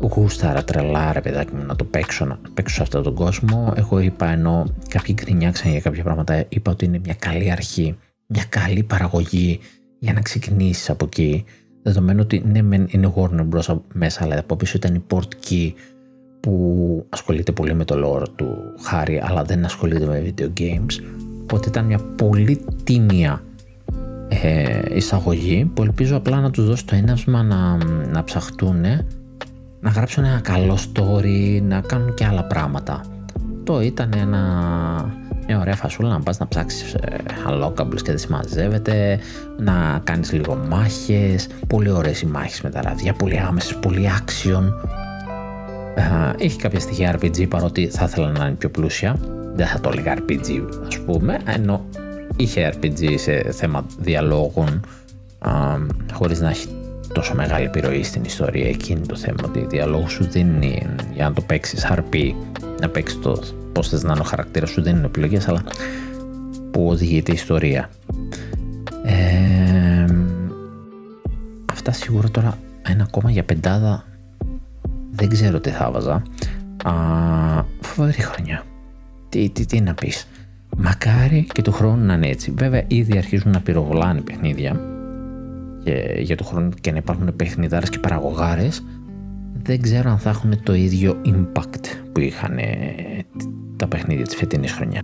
γούσταρα τρελά ρε παιδάκι μου να το παίξω, να παίξω σε αυτόν τον κόσμο. Εγώ είπα ενώ κάποιοι γκρινιάξαν για κάποια πράγματα, είπα ότι είναι μια καλή αρχή, μια καλή παραγωγή για να ξεκινήσεις από εκεί. Δεδομένου ότι ναι, μεν είναι Warner Bros. μέσα, αλλά από πίσω ήταν η Portkey που ασχολείται πολύ με το lore του Χάρη, αλλά δεν ασχολείται με video games. Οπότε ήταν μια πολύ τίμια ε, εισαγωγή που ελπίζω απλά να τους δώσει το έναυσμα να, να ψαχτούν να γράψουν ένα καλό story, να κάνουν και άλλα πράγματα. Το ήταν ένα, μια ωραία φασούλα να πας να ψάξεις ε, unlockables και δεν συμμαζεύεται, να κάνεις λίγο μάχες, πολύ ωραίες οι μάχες με τα ραδιά, πολύ άμεσες, πολύ action. Ε, έχει κάποια στοιχεία RPG παρότι θα ήθελα να είναι πιο πλούσια, δεν θα το έλεγα RPG ας πούμε, ενώ είχε RPG σε θέμα διαλόγων χωρίς να έχει τόσο μεγάλη επιρροή στην ιστορία. Εκείνη το θέμα ότι η διαλόγου σου δίνει για να το παίξεις RP να παίξεις το πώς θες να είναι ο χαρακτήρας σου δίνουν επιλογές αλλά που οδηγείται η ιστορία. Ε, αυτά σίγουρα τώρα ένα ακόμα για πεντάδα δεν ξέρω τι θα βάζα. Φοβερή χρονιά. Τι, τι, τι να πεις Μακάρι και του χρόνου να είναι έτσι. Βέβαια, ήδη αρχίζουν να πυροβολάνε παιχνίδια και για το χρόνο και να υπάρχουν παιχνιδάρες και παραγωγάρες. Δεν ξέρω αν θα έχουν το ίδιο impact που είχαν τα παιχνίδια της φετινής χρονιάς.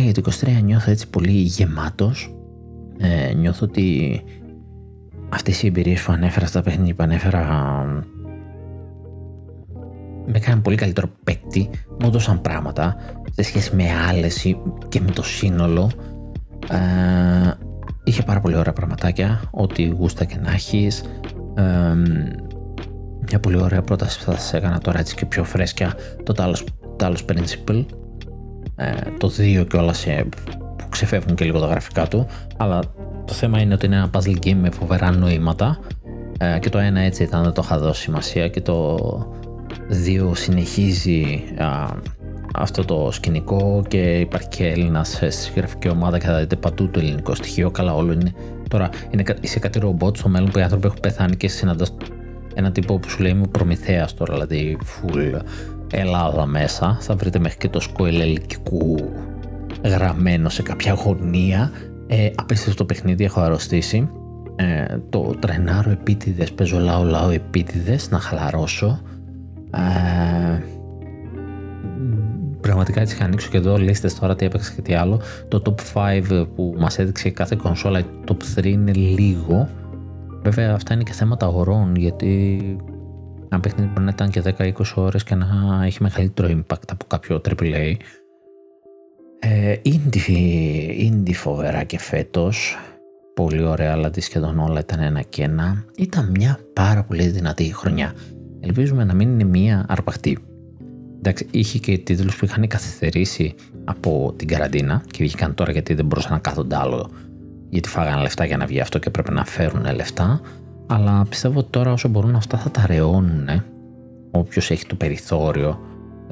Για το 23 νιώθω έτσι πολύ γεμάτος. Ε, νιώθω ότι αυτές οι εμπειρίες που ανέφερα στα παιχνίδια που ανέφερα με έκαναν πολύ καλύτερο παίκτη, μου έδωσαν πράγματα σε σχέση με άλλες και με το σύνολο. Ε, είχε πάρα πολύ ωραία πραγματάκια, ό,τι γούστα και να έχεις. Ε, μια πολύ ωραία πρόταση που θα σας έκανα τώρα έτσι και πιο φρέσκια, το Talos, Talos Principle, ε, το 2 και όλα σε, που ξεφεύγουν και λίγο τα γραφικά του αλλά το θέμα είναι ότι είναι ένα puzzle game με φοβερά νοήματα ε, και το ένα έτσι ήταν δεν το είχα δώσει σημασία και το 2 συνεχίζει αυτό το σκηνικό και υπάρχει και Έλληνας στη γραφική ομάδα και θα δείτε παντού το ελληνικό στοιχείο. Καλά, όλο είναι. Τώρα είναι, είσαι κάτι ρομπότ στο μέλλον που οι άνθρωποι έχουν πεθάνει και συναντάς ένα τύπο που σου λέει Είμαι προμηθέας τώρα, δηλαδή full Ελλάδα μέσα. Θα βρείτε μέχρι και το σκόιλ ελικικού γραμμένο σε κάποια γωνία. Ε, απίστευτο παιχνίδι, έχω αρρωστήσει. ε, το τρενάρω επίτηδες, παίζω λαό λαό επίτηδες, να χαλαρώσω. Ε, πραγματικά έτσι είχα ανοίξω και εδώ λίστες τώρα τι έπαιξα και τι άλλο. Το top 5 που μας έδειξε κάθε κονσόλα, το top 3 είναι λίγο. Βέβαια αυτά είναι και θέματα ωρών γιατί ένα παιχνίδι μπορεί να ήταν και 10-20 ώρες και να έχει μεγαλύτερο impact από κάποιο AAA. Ε, indie, indie φοβερά και φέτος. Πολύ ωραία αλλά σχεδόν όλα ήταν ένα και ένα. Ήταν μια πάρα πολύ δυνατή χρονιά. Ελπίζουμε να μην είναι μια αρπαχτή. Εντάξει είχε και τίτλους που είχαν καθυστερήσει από την καραντίνα και βγήκαν τώρα γιατί δεν μπορούσαν να κάθονται άλλο. Γιατί φάγανε λεφτά για να βγει αυτό και πρέπει να φέρουν λεφτά αλλά πιστεύω ότι τώρα όσο μπορούν αυτά θα τα ρεώνουν όποιος έχει το περιθώριο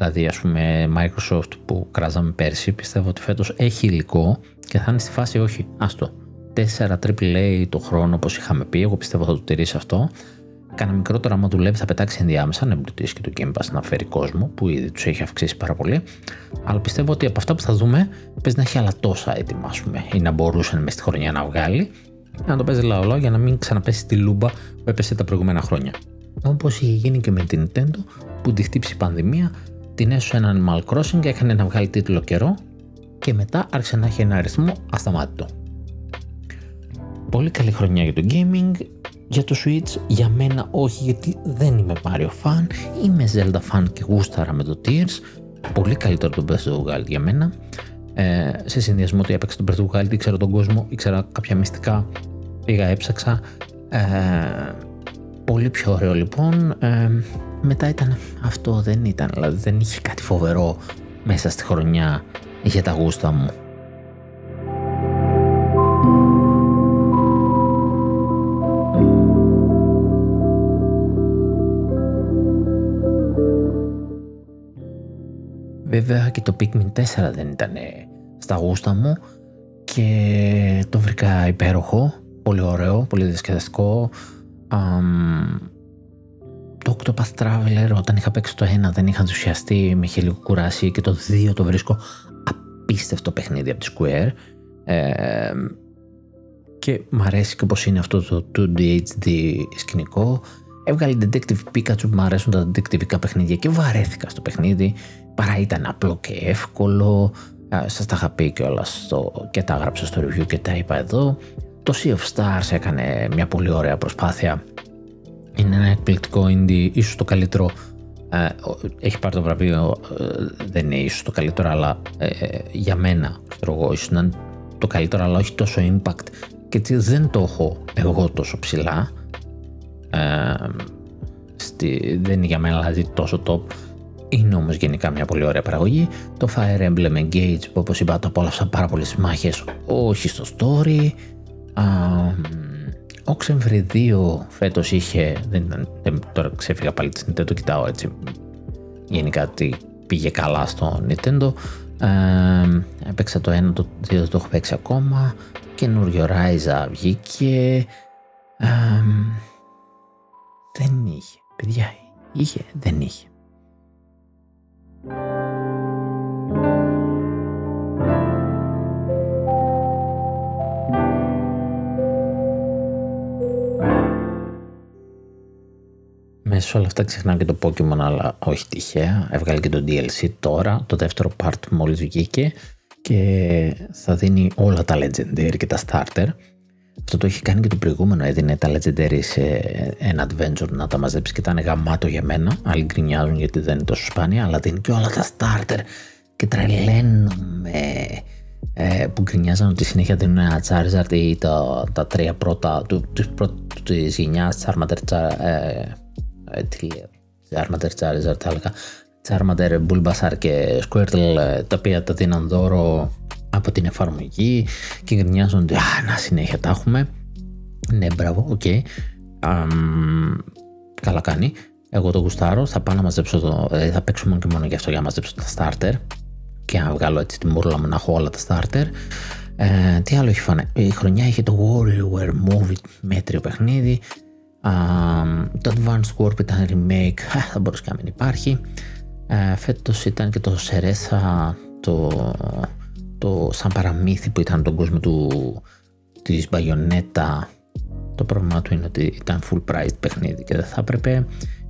Δηλαδή, ας πούμε, Microsoft που κράζαμε πέρσι, πιστεύω ότι φέτος έχει υλικό και θα είναι στη φάση όχι. Άστο. 4 AAA το χρόνο, όπως είχαμε πει. Εγώ πιστεύω θα το τηρήσει αυτό. Κάνα μικρότερο, άμα δουλεύει, θα πετάξει ενδιάμεσα να εμπλουτίσει και το Game Pass να φέρει κόσμο, που ήδη τους έχει αυξήσει πάρα πολύ. Αλλά πιστεύω ότι από αυτά που θα δούμε, παίζει να έχει άλλα τόσα έτοιμα, ας πούμε, ή να μπορούσε μες στη χρονιά να βγάλει. Να το παίζεις λαό για να μην ξαναπέσει τη λούμπα που έπεσε τα προηγούμενα χρόνια. Όπως είχε γίνει και με την Nintendo, που τη χτύψει η πανδημία, την έσωσε ένα Animal Crossing, έκανε να βγάλει τίτλο καιρό και μετά άρχισε να έχει ένα αριθμό ασταμάτητο. Πολύ καλή χρονιά για το gaming, για το Switch, για μένα όχι γιατί δεν είμαι Mario fan, είμαι Zelda fan και γούσταρα με το Tears, πολύ καλύτερο το Breath of the Wild για μένα. Ε, σε συνδυασμό ότι έπαιξε το Breath of the Wild, ήξερα τον κόσμο, ήξερα κάποια μυστικά, πήγα έψαξα. Ε, πολύ πιο ωραίο λοιπόν. Ε, μετά ήταν αυτό δεν ήταν, δηλαδή δεν είχε κάτι φοβερό μέσα στη χρονιά για τα γούστα μου. Βέβαια και το Pikmin 4 δεν ήταν στα γούστα μου και το βρήκα υπέροχο, πολύ ωραίο, πολύ διασκεδαστικό. Το Octopath Traveler όταν είχα παίξει το 1 δεν είχα ενθουσιαστεί, με είχε λίγο κουράσει και το 2 το βρίσκω απίστευτο παιχνίδι από τη Square. Ε, και μ' αρέσει και πως είναι αυτό το 2D HD σκηνικό. Έβγαλε Detective Pikachu που μου αρέσουν τα detective παιχνίδια και βαρέθηκα στο παιχνίδι παρά ήταν απλό και εύκολο. Ε, σας τα είχα πει κιόλας και τα έγραψα στο review και τα είπα εδώ. Το Sea of Stars έκανε μια πολύ ωραία προσπάθεια. Είναι ένα εκπληκτικό indie, ίσως το καλύτερο. Ε, έχει πάρει το βραβείο, ε, δεν είναι ίσως το καλύτερο, αλλά ε, για μένα, ξέρω ίσως να είναι το καλύτερο, αλλά όχι τόσο impact. Και δεν το έχω εγώ τόσο ψηλά. Στη, δεν είναι για μένα δηλαδή τόσο top. Είναι όμως γενικά μια πολύ ωραία παραγωγή. Το Fire Emblem Engage που όπως είπα το απόλαυσα πάρα πολλές μάχες, όχι στο story. Oxenfree 2 φέτος είχε, δεν, δεν, τώρα ξέφυγα πάλι της Nintendo, κοιτάω έτσι γενικά τι πήγε καλά στο Nintendo. Ε, έπαιξα το 1, το 2 δεν το έχω παίξει ακόμα. Καινούριο Ryza βγήκε. Ε, δεν είχε. Παιδιά, είχε, δεν είχε. Σε όλα αυτά ξεχνάω και το Pokemon, αλλά όχι τυχαία. Έβγαλε και το DLC τώρα, το δεύτερο part μόλις βγήκε και θα δίνει όλα τα Legendary και τα Starter. Αυτό το έχει κάνει και το προηγούμενο, έδινε τα Legendary σε ένα adventure να τα μαζέψει και ήταν γαμάτο για μένα. Άλλοι γκρινιάζουν γιατί δεν είναι τόσο σπάνια, αλλά δίνει και όλα τα Starter. Και τρελαίνομαι. Ε, που γκρινιάζαν ότι συνέχεια δίνουν ένα Charizard ή τα, τα τρία πρώτα του, του, του, της γενιάς Charmander, ε, ε, τι λέω, Charmander, Charizard θα έλεγα, Charmander, Bulbasaur και Squirtle ε, τα οποία τα δίναν δώρο από την εφαρμογή και γκρινιάζουν ότι α, να συνέχεια τα έχουμε. Ναι, μπράβο, OK. Okay. καλά κάνει. Εγώ το γουστάρω, θα πάω να μαζέψω το, δηλαδή θα παίξω μόνο και μόνο γι' αυτό για να μαζέψω τα starter και να βγάλω έτσι τη μούρλα μου να έχω όλα τα starter. Ε, τι άλλο έχει φανεί. Η χρονιά είχε το WarioWare Move It μέτριο παιχνίδι το Advance Wars ήταν remake, θα μπορούσε και να μην υπάρχει. Uh, φέτος ήταν και το Σερέσα, το, το σαν παραμύθι που ήταν τον κόσμο του, της Μπαγιονέτα, Το πρόβλημα του είναι ότι ήταν full price παιχνίδι και δεν θα έπρεπε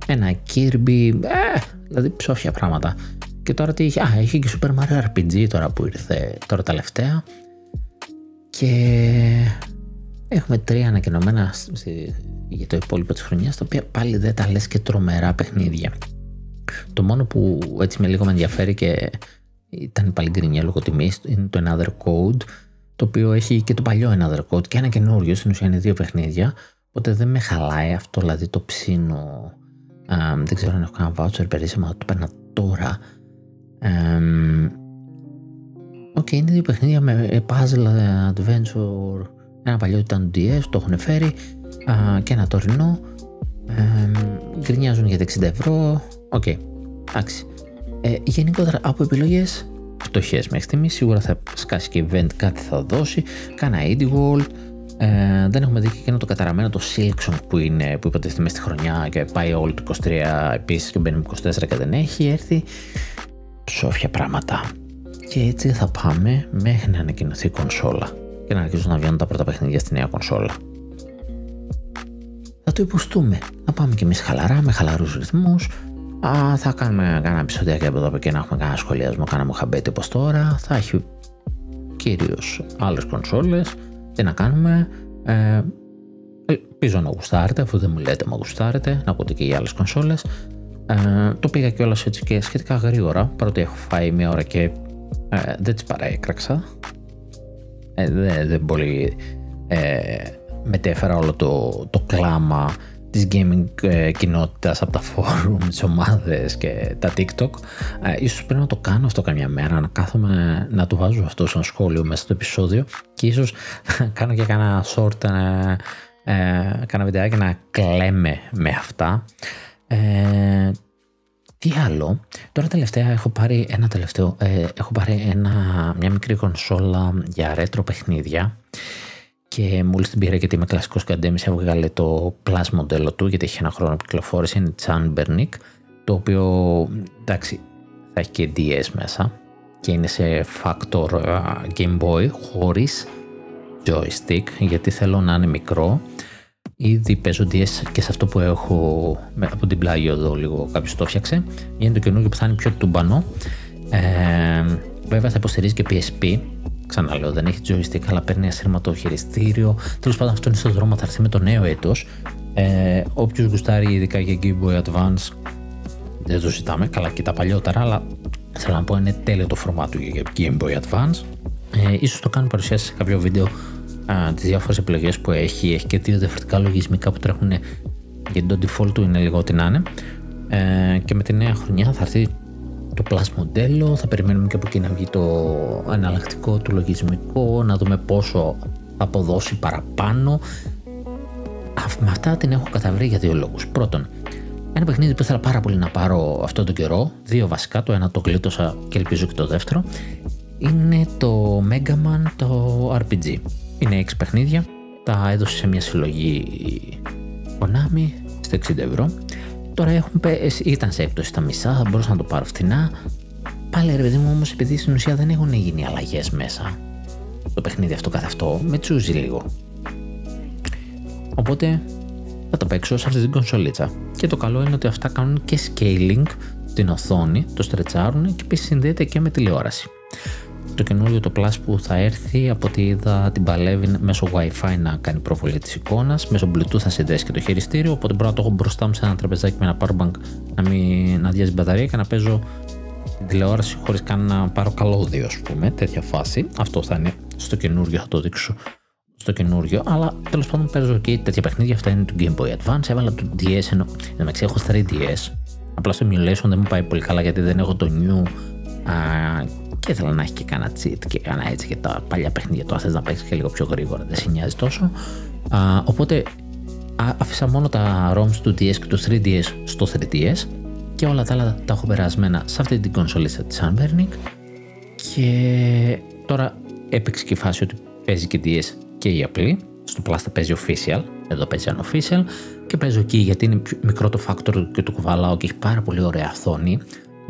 ένα Kirby, ε, δηλαδή ψόφια πράγματα. Και τώρα τι είχε, α, είχε και Super Mario RPG τώρα που ήρθε τώρα τελευταία. Και έχουμε τρία ανακοινωμένα για το υπόλοιπο της χρονιάς, τα οποία πάλι δεν τα λες και τρομερά παιχνίδια. Το μόνο που έτσι με λίγο με ενδιαφέρει και ήταν πάλι γκρίνια λόγω τιμής είναι το Another Code, το οποίο έχει και το παλιό Another Code και ένα καινούριο, στην ουσία είναι δύο παιχνίδια, οπότε δεν με χαλάει αυτό, δηλαδή το ψήνω. δεν ξέρω αν έχω κανένα voucher περίσσεμα, το παίρνα τώρα. OK, okay, είναι δύο παιχνίδια με puzzle adventure. Ένα παλιό ήταν DS, το έχουν φέρει και ένα τωρινό. Ε, γκρινιάζουν για τα 60 ευρώ. OK, okay, εντάξει. Ε, γενικότερα από επιλογές φτωχές μέχρι στιγμής. Σίγουρα θα σκάσει και event, κάτι θα δώσει. Κάνα Indie World. Ε, δεν έχουμε δει και ένα το καταραμένο το Silksong που, είναι, που υποτίθεται μέσα στη χρονιά και πάει όλο το 23 επίσης και μπαίνει 24 και δεν έχει έρθει. Σόφια πράγματα. Και έτσι θα πάμε μέχρι να ανακοινωθεί η κονσόλα και να αρχίσουν να βγαίνουν τα πρώτα παιχνίδια στη νέα κονσόλα θα το υποστούμε. Θα πάμε κι εμείς χαλαρά, με χαλαρούς ρυθμούς. Θα κάνουμε κάνα επεισόδια από εδώ και να έχουμε κανένα σχολιασμό, κάνα μοχαμπέτη όπως τώρα. Θα έχει κυρίως άλλες κονσόλες. Τι να κάνουμε. Ε, ελπίζω να γουστάρετε, αφού δεν μου λέτε να γουστάρετε, να ακούτε και οι άλλες κονσόλες. Ε, το πήγα κιόλας έτσι και σχετικά γρήγορα, παρότι έχω φάει μία ώρα και ε, δεν τις παραέκραξα. Ε, δεν, δεν πολύ ε, μετέφερα όλο το, το κλάμα της gaming ε, κοινότητας από τα forum, τις ομάδες και τα TikTok. Ε, ίσως πρέπει να το κάνω αυτό καμιά μέρα, να κάθομαι να το βάζω αυτό σαν σχόλιο μέσα στο επεισόδιο και ίσως κάνω και κάνα short, ε, ε, κάνα βιντεάκι να κλαίμε με αυτά. Ε, τι άλλο, τώρα τελευταία έχω πάρει ένα τελευταίο, ε, έχω πάρει ένα, μια μικρή κονσόλα για retro παιχνίδια και μόλις την πήρα γιατί είμαι κλασικός καντέμις, έβγαλε το Plus μοντέλο του γιατί έχει ένα χρόνο που κυκλοφόρησε. Είναι τη Bernick, το οποίο εντάξει θα έχει και DS μέσα και είναι σε factor Game Boy χωρίς joystick γιατί θέλω να είναι μικρό. Ήδη παίζω DS και σε αυτό που έχω από την πλάγη εδώ λίγο κάποιος το φτιάξε. Είναι το καινούργιο που θα είναι πιο τούμπανο. Ε, βέβαια θα υποστηρίζει και PSP Ξαναλέω, δεν έχει joystick, αλλά παίρνει ασύρματο χειριστήριο. Τέλος πάντων, αυτό είναι στο δρόμο, θα έρθει με το νέο έτος. Ε, Όποιος γουστάρει, ειδικά για Game Boy Advance, δεν το ζητάμε. Καλά και τα παλιότερα, αλλά θέλω να πω είναι τέλειο το φορμάτ του για Game Boy Advance. Ε, ίσως το κάνω παρουσιάσει σε κάποιο βίντεο τις διάφορες επιλογές που έχει. Έχει και δύο διαφορετικά λογισμικά που τρέχουν γιατί το default του είναι λίγο ό,τι να είναι. Ε, και με τη νέα χρονιά θα έρθει το Plus μοντέλο, θα περιμένουμε και από εκεί να βγει το εναλλακτικό του λογισμικό, να δούμε πόσο θα αποδώσει παραπάνω. Με αυτά την έχω καταβρει για δύο λόγους. Πρώτον, ένα παιχνίδι που ήθελα πάρα πολύ να πάρω αυτόν τον καιρό, δύο βασικά, το ένα το γλίτωσα και ελπίζω και το δεύτερο, είναι το Mega Man το RPG. Είναι 6 παιχνίδια, τα έδωσε σε μια συλλογή Konami στα 60 ευρώ Τώρα έχουν πέσει, ήταν σε έπτωση τα μισά, θα μπορούσα να το πάρω φθηνά. Πάλι ρε παιδί μου όμως, επειδή στην ουσία δεν έχουν γίνει αλλαγές μέσα. Το παιχνίδι αυτό καθ' αυτό με τσούζει λίγο. Οπότε θα το παίξω σε αυτή την κονσολίτσα. Και το καλό είναι ότι αυτά κάνουν και scaling στην οθόνη, το στρετσάρουν και επίσης συνδέεται και με τηλεόραση το καινούριο το Plus που θα έρθει από ό,τι είδα την παλεύει μέσω Wi-Fi να κάνει προβολή της εικόνας. Μέσω Bluetooth θα συνδέσει και το χειριστήριο. Οπότε μπορώ να το έχω μπροστά μου σε ένα τραπεζάκι με ένα powerbank να μην να αδειάζει μπαταρία και να παίζω την τηλεόραση χωρίς καν να πάρω καλώδιο, ας πούμε. Τέτοια φάση. Αυτό θα είναι στο καινούριο, θα το δείξω στο καινούριο. Αλλά τέλος πάντων παίζω και τέτοια παιχνίδια. Αυτά είναι του Game Boy Advance. Έβαλα το DS ενώ. Εντάξει, έχω 3DS. Απλά στο emulation δεν μου πάει πολύ καλά γιατί δεν έχω το new και ήθελα να έχει και κανένα cheat και κανένα έτσι και τα παλιά παιχνίδια. Τώρα θες να παίξεις και λίγο πιο γρήγορα δεν σε νοιάζει τόσο. Α, οπότε α, άφησα μόνο τα ROMs του DS και του 3DS στο 3DS και όλα τα άλλα τα έχω περασμένα σε αυτή την κονσολίστα της Unburning και τώρα έπαιξε και η φάση ότι παίζει και DS και η απλή στο Plus θα παίζει official εδώ παίζει unofficial και παίζω εκεί γιατί είναι μικρό το factor και το κουβαλάω και έχει πάρα πολύ ωραία οθόνη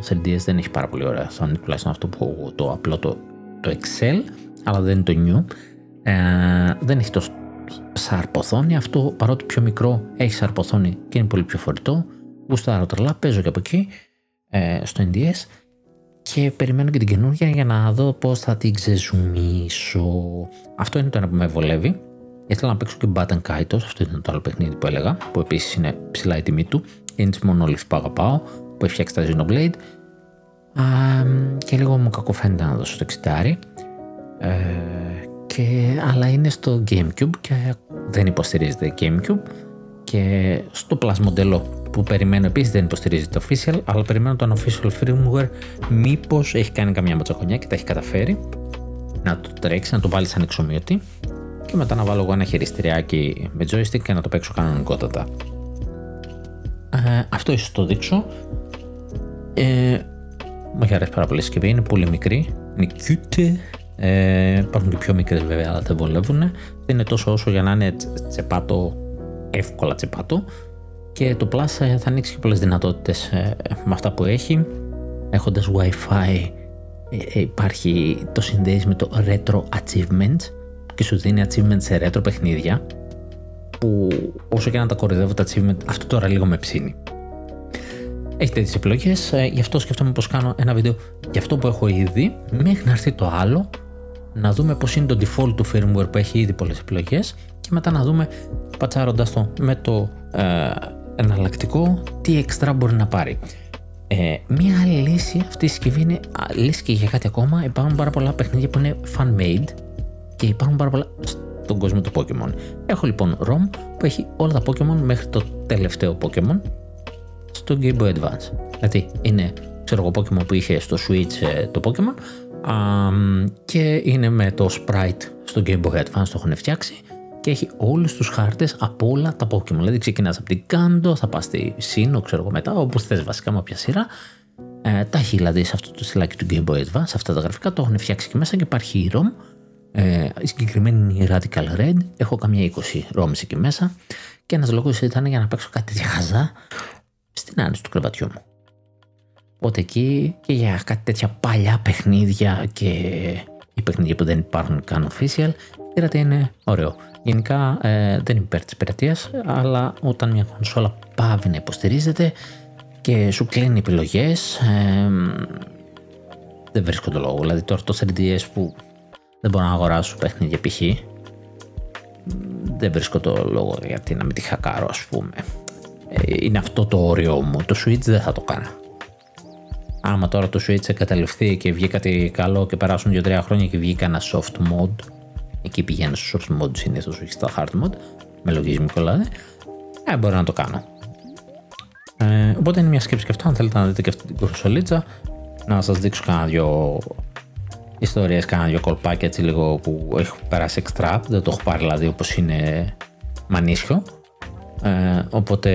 το 3DS δεν έχει πάρα πολύ ωραία οθόνη, τουλάχιστον αυτό που το απλό το, το Excel, αλλά δεν είναι το New. Ε, δεν έχει το σαρποθόνη. Αυτό παρότι πιο μικρό έχει σαρποθόνη και είναι πολύ πιο φορητό. Γουστάρω τρελά, παίζω και από εκεί ε, στο NDS και περιμένω και την καινούργια για να δω πώς θα την ξεζουμίσω. Αυτό είναι το ένα που με βολεύει. Ήθελα να παίξω και Button Kaitos, αυτό ήταν το άλλο παιχνίδι που έλεγα, που επίσης είναι ψηλά η τιμή του. Είναι της μονόληψη που αγαπάω, που έχει φτιάξει τα Xenoblade. Α, και λίγο μου κακοφαίνεται να δώσω το 60. Ε, και, αλλά είναι στο Gamecube και δεν υποστηρίζεται Gamecube και στο Plus μοντέλο που περιμένω επίσης δεν υποστηρίζεται το official αλλά περιμένω το unofficial firmware μήπως έχει κάνει καμιά ματσακονιά και τα έχει καταφέρει να το τρέξει, να το βάλει σαν εξομοιωτή και μετά να βάλω εγώ ένα χειριστηριάκι με joystick και να το παίξω κανονικότατα. Ε, αυτό ίσως το δείξω. Ε, μου έχει αρέσει πάρα πολύ συσκευή, είναι πολύ μικρή, είναι cute. Ε, υπάρχουν και πιο μικρές βέβαια, αλλά δεν βολεύουν. Δεν είναι τόσο όσο για να είναι τσεπάτο, εύκολα τσεπάτο. Και το Plus ε, θα ανοίξει και πολλές δυνατότητες ε, με αυτά που έχει. Έχοντας Wi-Fi ε, υπάρχει το συνδέεις με το Retro Achievements και σου δίνει achievement σε retro παιχνίδια που όσο και να τα κορυδεύω τα achievement αυτό τώρα λίγο με ψήνει. Έχετε τις επιλογές, γι' αυτό σκέφτομαι πως κάνω ένα βίντεο για αυτό που έχω ήδη μέχρι να έρθει το άλλο να δούμε πως είναι το default του firmware που έχει ήδη πολλές επιλογές και μετά να δούμε πατσάροντας το με το ε, εναλλακτικό τι έξτρα μπορεί να πάρει. Ε, μία άλλη λύση αυτή η συσκευή είναι λύση και για κάτι ακόμα. Υπάρχουν πάρα πολλά παιχνίδια που είναι fan-made και υπάρχουν πάρα πολλά στον κόσμο του Pokemon. Έχω λοιπόν ROM που έχει όλα τα Pokemon μέχρι το τελευταίο Pokemon στο Game Boy Advance. Δηλαδή είναι ξέρω εγώ Pokemon που είχε στο Switch ε, το Pokemon και είναι με το sprite στο Game Boy Advance το έχουν φτιάξει και έχει όλους τους χάρτες από όλα τα Pokemon. Δηλαδή ξεκινάς από την Kanto, θα πας στη Sinnoh, ξέρω εγώ μετά, όπου θες βασικά με όποια σειρά. Ε, τα έχει δηλαδή σε αυτό το στυλάκι του Game Boy Advance, αυτά τα γραφικά το έχουν φτιάξει και μέσα και υπάρχει η ROM. Ε, η συγκεκριμένη είναι η Radical Red, έχω καμιά 20 ROMs εκεί μέσα και ένας λόγος ήταν για να παίξω κάτι διαχαζά στην άνοιξη του κρεβατιού μου. Οπότε εκεί και για κάτι τέτοια παλιά παιχνίδια και οι παιχνίδια που δεν υπάρχουν καν official, πήρατε είναι ωραίο. Γενικά ε, δεν είμαι υπέρ της πειρατείας, αλλά όταν μια κονσόλα πάβει να υποστηρίζεται και σου κλείνει επιλογές, ε, δεν βρίσκω το λόγο. Δηλαδή τώρα το 3DS που δεν μπορώ να αγοράσω παιχνίδια π.χ. Δεν βρίσκω το λόγο γιατί να μην τη χακάρω, ας πούμε. Ε, είναι αυτό το όριό μου. Το Switch δεν θα το κάνω άμα τώρα το Switch εγκαταλειφθεί και βγει κάτι καλό και περάσουν 2-3 χρόνια και βγει ένα soft mode, εκεί πηγαίνω στο soft mode συνήθως, όχι στα hard mode, με λογισμικό δηλαδή, ε, μπορώ να το κάνω. Ε, οπότε είναι μια σκέψη και αυτό, αν θέλετε να δείτε και αυτή την κονσολίτσα, να σας δείξω κάνα δυο ιστορίες, κάνα δυο κολπάκια έτσι λίγο που έχω περάσει extra, δεν το έχω πάρει δηλαδή όπως είναι μανίσιο, ε, οπότε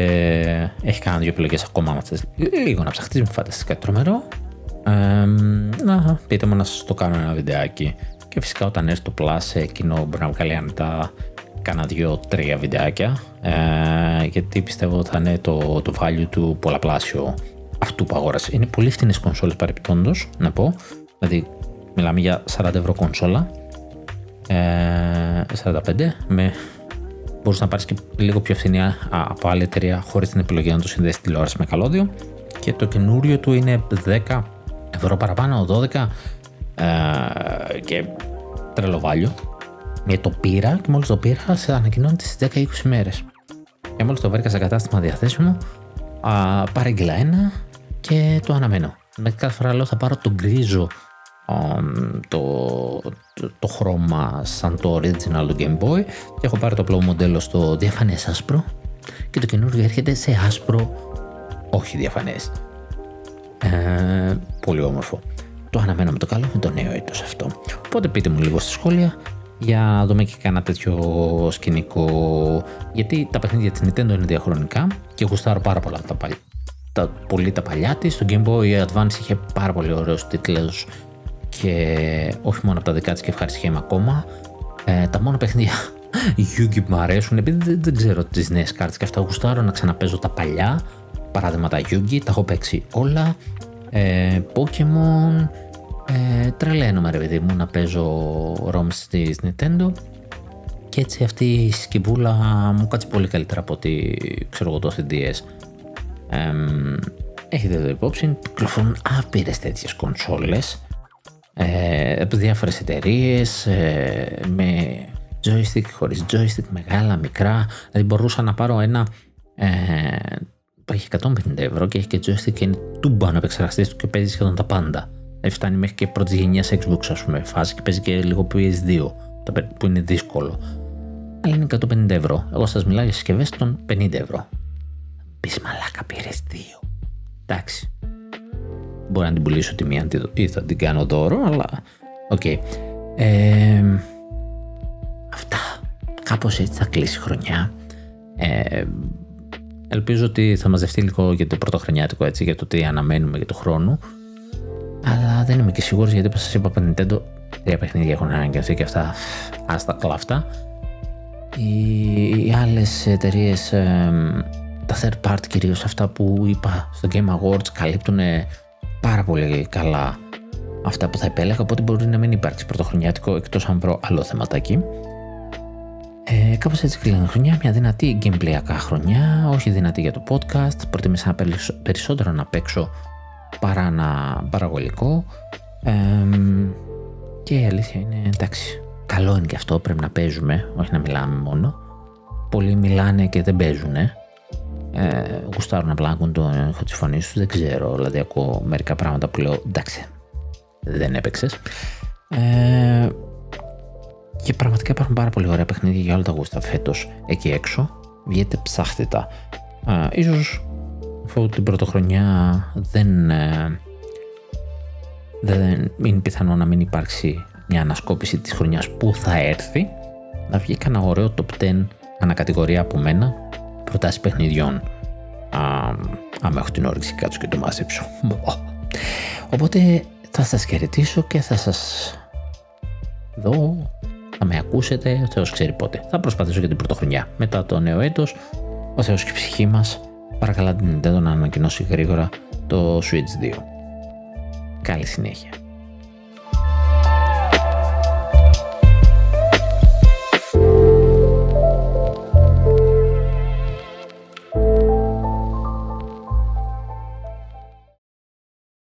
έχει κάνει δύο επιλογές ακόμα με αυτές. Λίγο να ψαχτείς, μην φάτε κάτι τρομερό. Ε, να πείτε μου να σας το κάνω ένα βιντεάκι. Και φυσικά όταν έρθει το Plus εκείνο μπορεί να βγάλει ανετά κάνα δύο-τρία βιντεάκια. Ε, γιατί πιστεύω ότι θα είναι το, το value του πολλαπλάσιο αυτού που αγόρασε. Είναι πολύ φθηνές κονσόλες παρεπιπτόντω, να πω. Δηλαδή, μιλάμε για 40 ευρώ κονσόλα. Ε, 45 με μπορούσε να πάρεις και λίγο πιο φθηνή από άλλη εταιρεία χωρίς την επιλογή να το συνδέσεις τηλεόραση με καλώδιο. Και το καινούριο του είναι 10 ευρώ παραπάνω, 12 ε, και τρελό βάλιο. Με το πήρα και μόλις το πήρα σε ανακοινώνεται στις 10-20 μέρες. Και μόλις το βρήκα σε κατάστημα διαθέσιμο, παρήγγειλα ένα και το αναμένω. Με κάθε φορά λέω θα πάρω τον γκρίζο το, το, το, χρώμα σαν το original του Game Boy. Και έχω πάρει το απλό μοντέλο στο διαφανές άσπρο. Και το καινούργιο έρχεται σε άσπρο όχι διαφανές. Ε, πολύ όμορφο. Το αναμένω με το καλό με το νέο έτος αυτό. Οπότε πείτε μου λίγο στα σχόλια για να δούμε και κανένα τέτοιο σκηνικό. Γιατί τα παιχνίδια της Nintendo είναι διαχρονικά και γουστάρω πάρα πολλά τα, παλιά, τα, πολύ τα παλιά της. Το Game Boy Advance είχε πάρα πολύ ωραίους τίτλους και όχι μόνο από τα δικά της και ευχαριστιέμαι ακόμα. Ε, τα μόνα παιχνίδια Yugi μου αρέσουν επειδή δεν, δεν ξέρω τις νέες κάρτες και αυτά γουστάρω να ξαναπέζω τα παλιά παράδειγμα τα Yugi, τα έχω παίξει όλα ε, Pokemon ε, τρελαίνομαι ρε παιδί μου να παίζω ROMs της Nintendo και έτσι αυτή η σκυβούλα μου κάτσει πολύ καλύτερα από ότι ξέρω εγώ το 3DS. Ε, έχετε εδώ υπόψη, κυκλοφορούν άπειρες τέτοιες κονσόλες ε, από διάφορες εταιρείες ε, με joystick, χωρίς joystick, μεγάλα, μικρά. Δηλαδή μπορούσα να πάρω ένα ε, που έχει 150 ευρώ και έχει και joystick και είναι τούμπανο επεξεργαστή του και παίζει σχεδόν τα πάντα. Ε, φτάνει μέχρι και πρώτης γενιάς Xbox, ας πούμε, φάση και παίζει και λίγο PS2, που είναι δύσκολο. Αλλά είναι 150 ευρώ. Εγώ σας μιλάω για συσκευές των 50 ευρώ. Πεις μαλάκα, πήρες δύο. Εντάξει. Μπορεί να την πουλήσω τη μία ή θα την κάνω δώρο, αλλά OK. Okay. Ε, αυτά. Κάπως έτσι θα κλείσει η χρονιά. Ε, ελπίζω ότι θα μαζευτεί λίγο για το πρωτοχρονιάτικο έτσι, για το τι αναμένουμε για το χρόνο. Αλλά δεν είμαι και σίγουρος γιατί όπως σας είπα από Nintendo τρία παιχνίδια έχουν αναγγελθεί και αυτά άστα κλαφτά. Οι, οι άλλες εταιρείες, τα third party κυρίως αυτά που είπα στο Game Awards καλύπτουν πάρα πολύ καλά αυτά που θα επέλεγα, οπότε μπορεί να μην υπάρξει πρωτοχρονιάτικο εκτός αν βρω άλλο θεματάκι. Ε, κάπως έτσι κλείνει χρονιά, μια δυνατή gameplayακά χρονιά, όχι δυνατή για το podcast, προτίμησα περισσότερο να παίξω παρά να παραγωγικό υλικό. και η αλήθεια είναι, εντάξει, καλό είναι και αυτό, πρέπει να παίζουμε, όχι να μιλάμε μόνο. Πολλοί μιλάνε και δεν παίζουν, ε, γουστάρουν απλά να ακούν τον ήχο τη φωνή τους, δεν ξέρω. Δηλαδή, ακούω μερικά πράγματα που λέω εντάξει, δεν έπαιξες. Ε, και πραγματικά υπάρχουν πάρα πολύ ωραία παιχνίδια για όλα τα γούστα φέτος εκεί έξω. Βγείτε, ψάχτε τα. Ε, ίσως αφού την πρωτοχρονιά δεν, ε, δεν είναι πιθανό να μην υπάρξει μια ανασκόπηση της χρονιάς που θα έρθει να βγει κανένα ωραίο top 10 ανακατηγορία από μένα προτάσεις παιχνιδιών. άμα έχω την όρεξη κάτσω και το μάσεψω. Οπότε θα σας χαιρετήσω και θα σας δω, θα με ακούσετε, ο Θεός ξέρει πότε. Θα προσπαθήσω για την πρωτοχρονιά. Μετά το νέο έτος, ο Θεός και η ψυχή μας παρακαλά την Nintendo να ανακοινώσει γρήγορα το Switch 2. Καλή συνέχεια.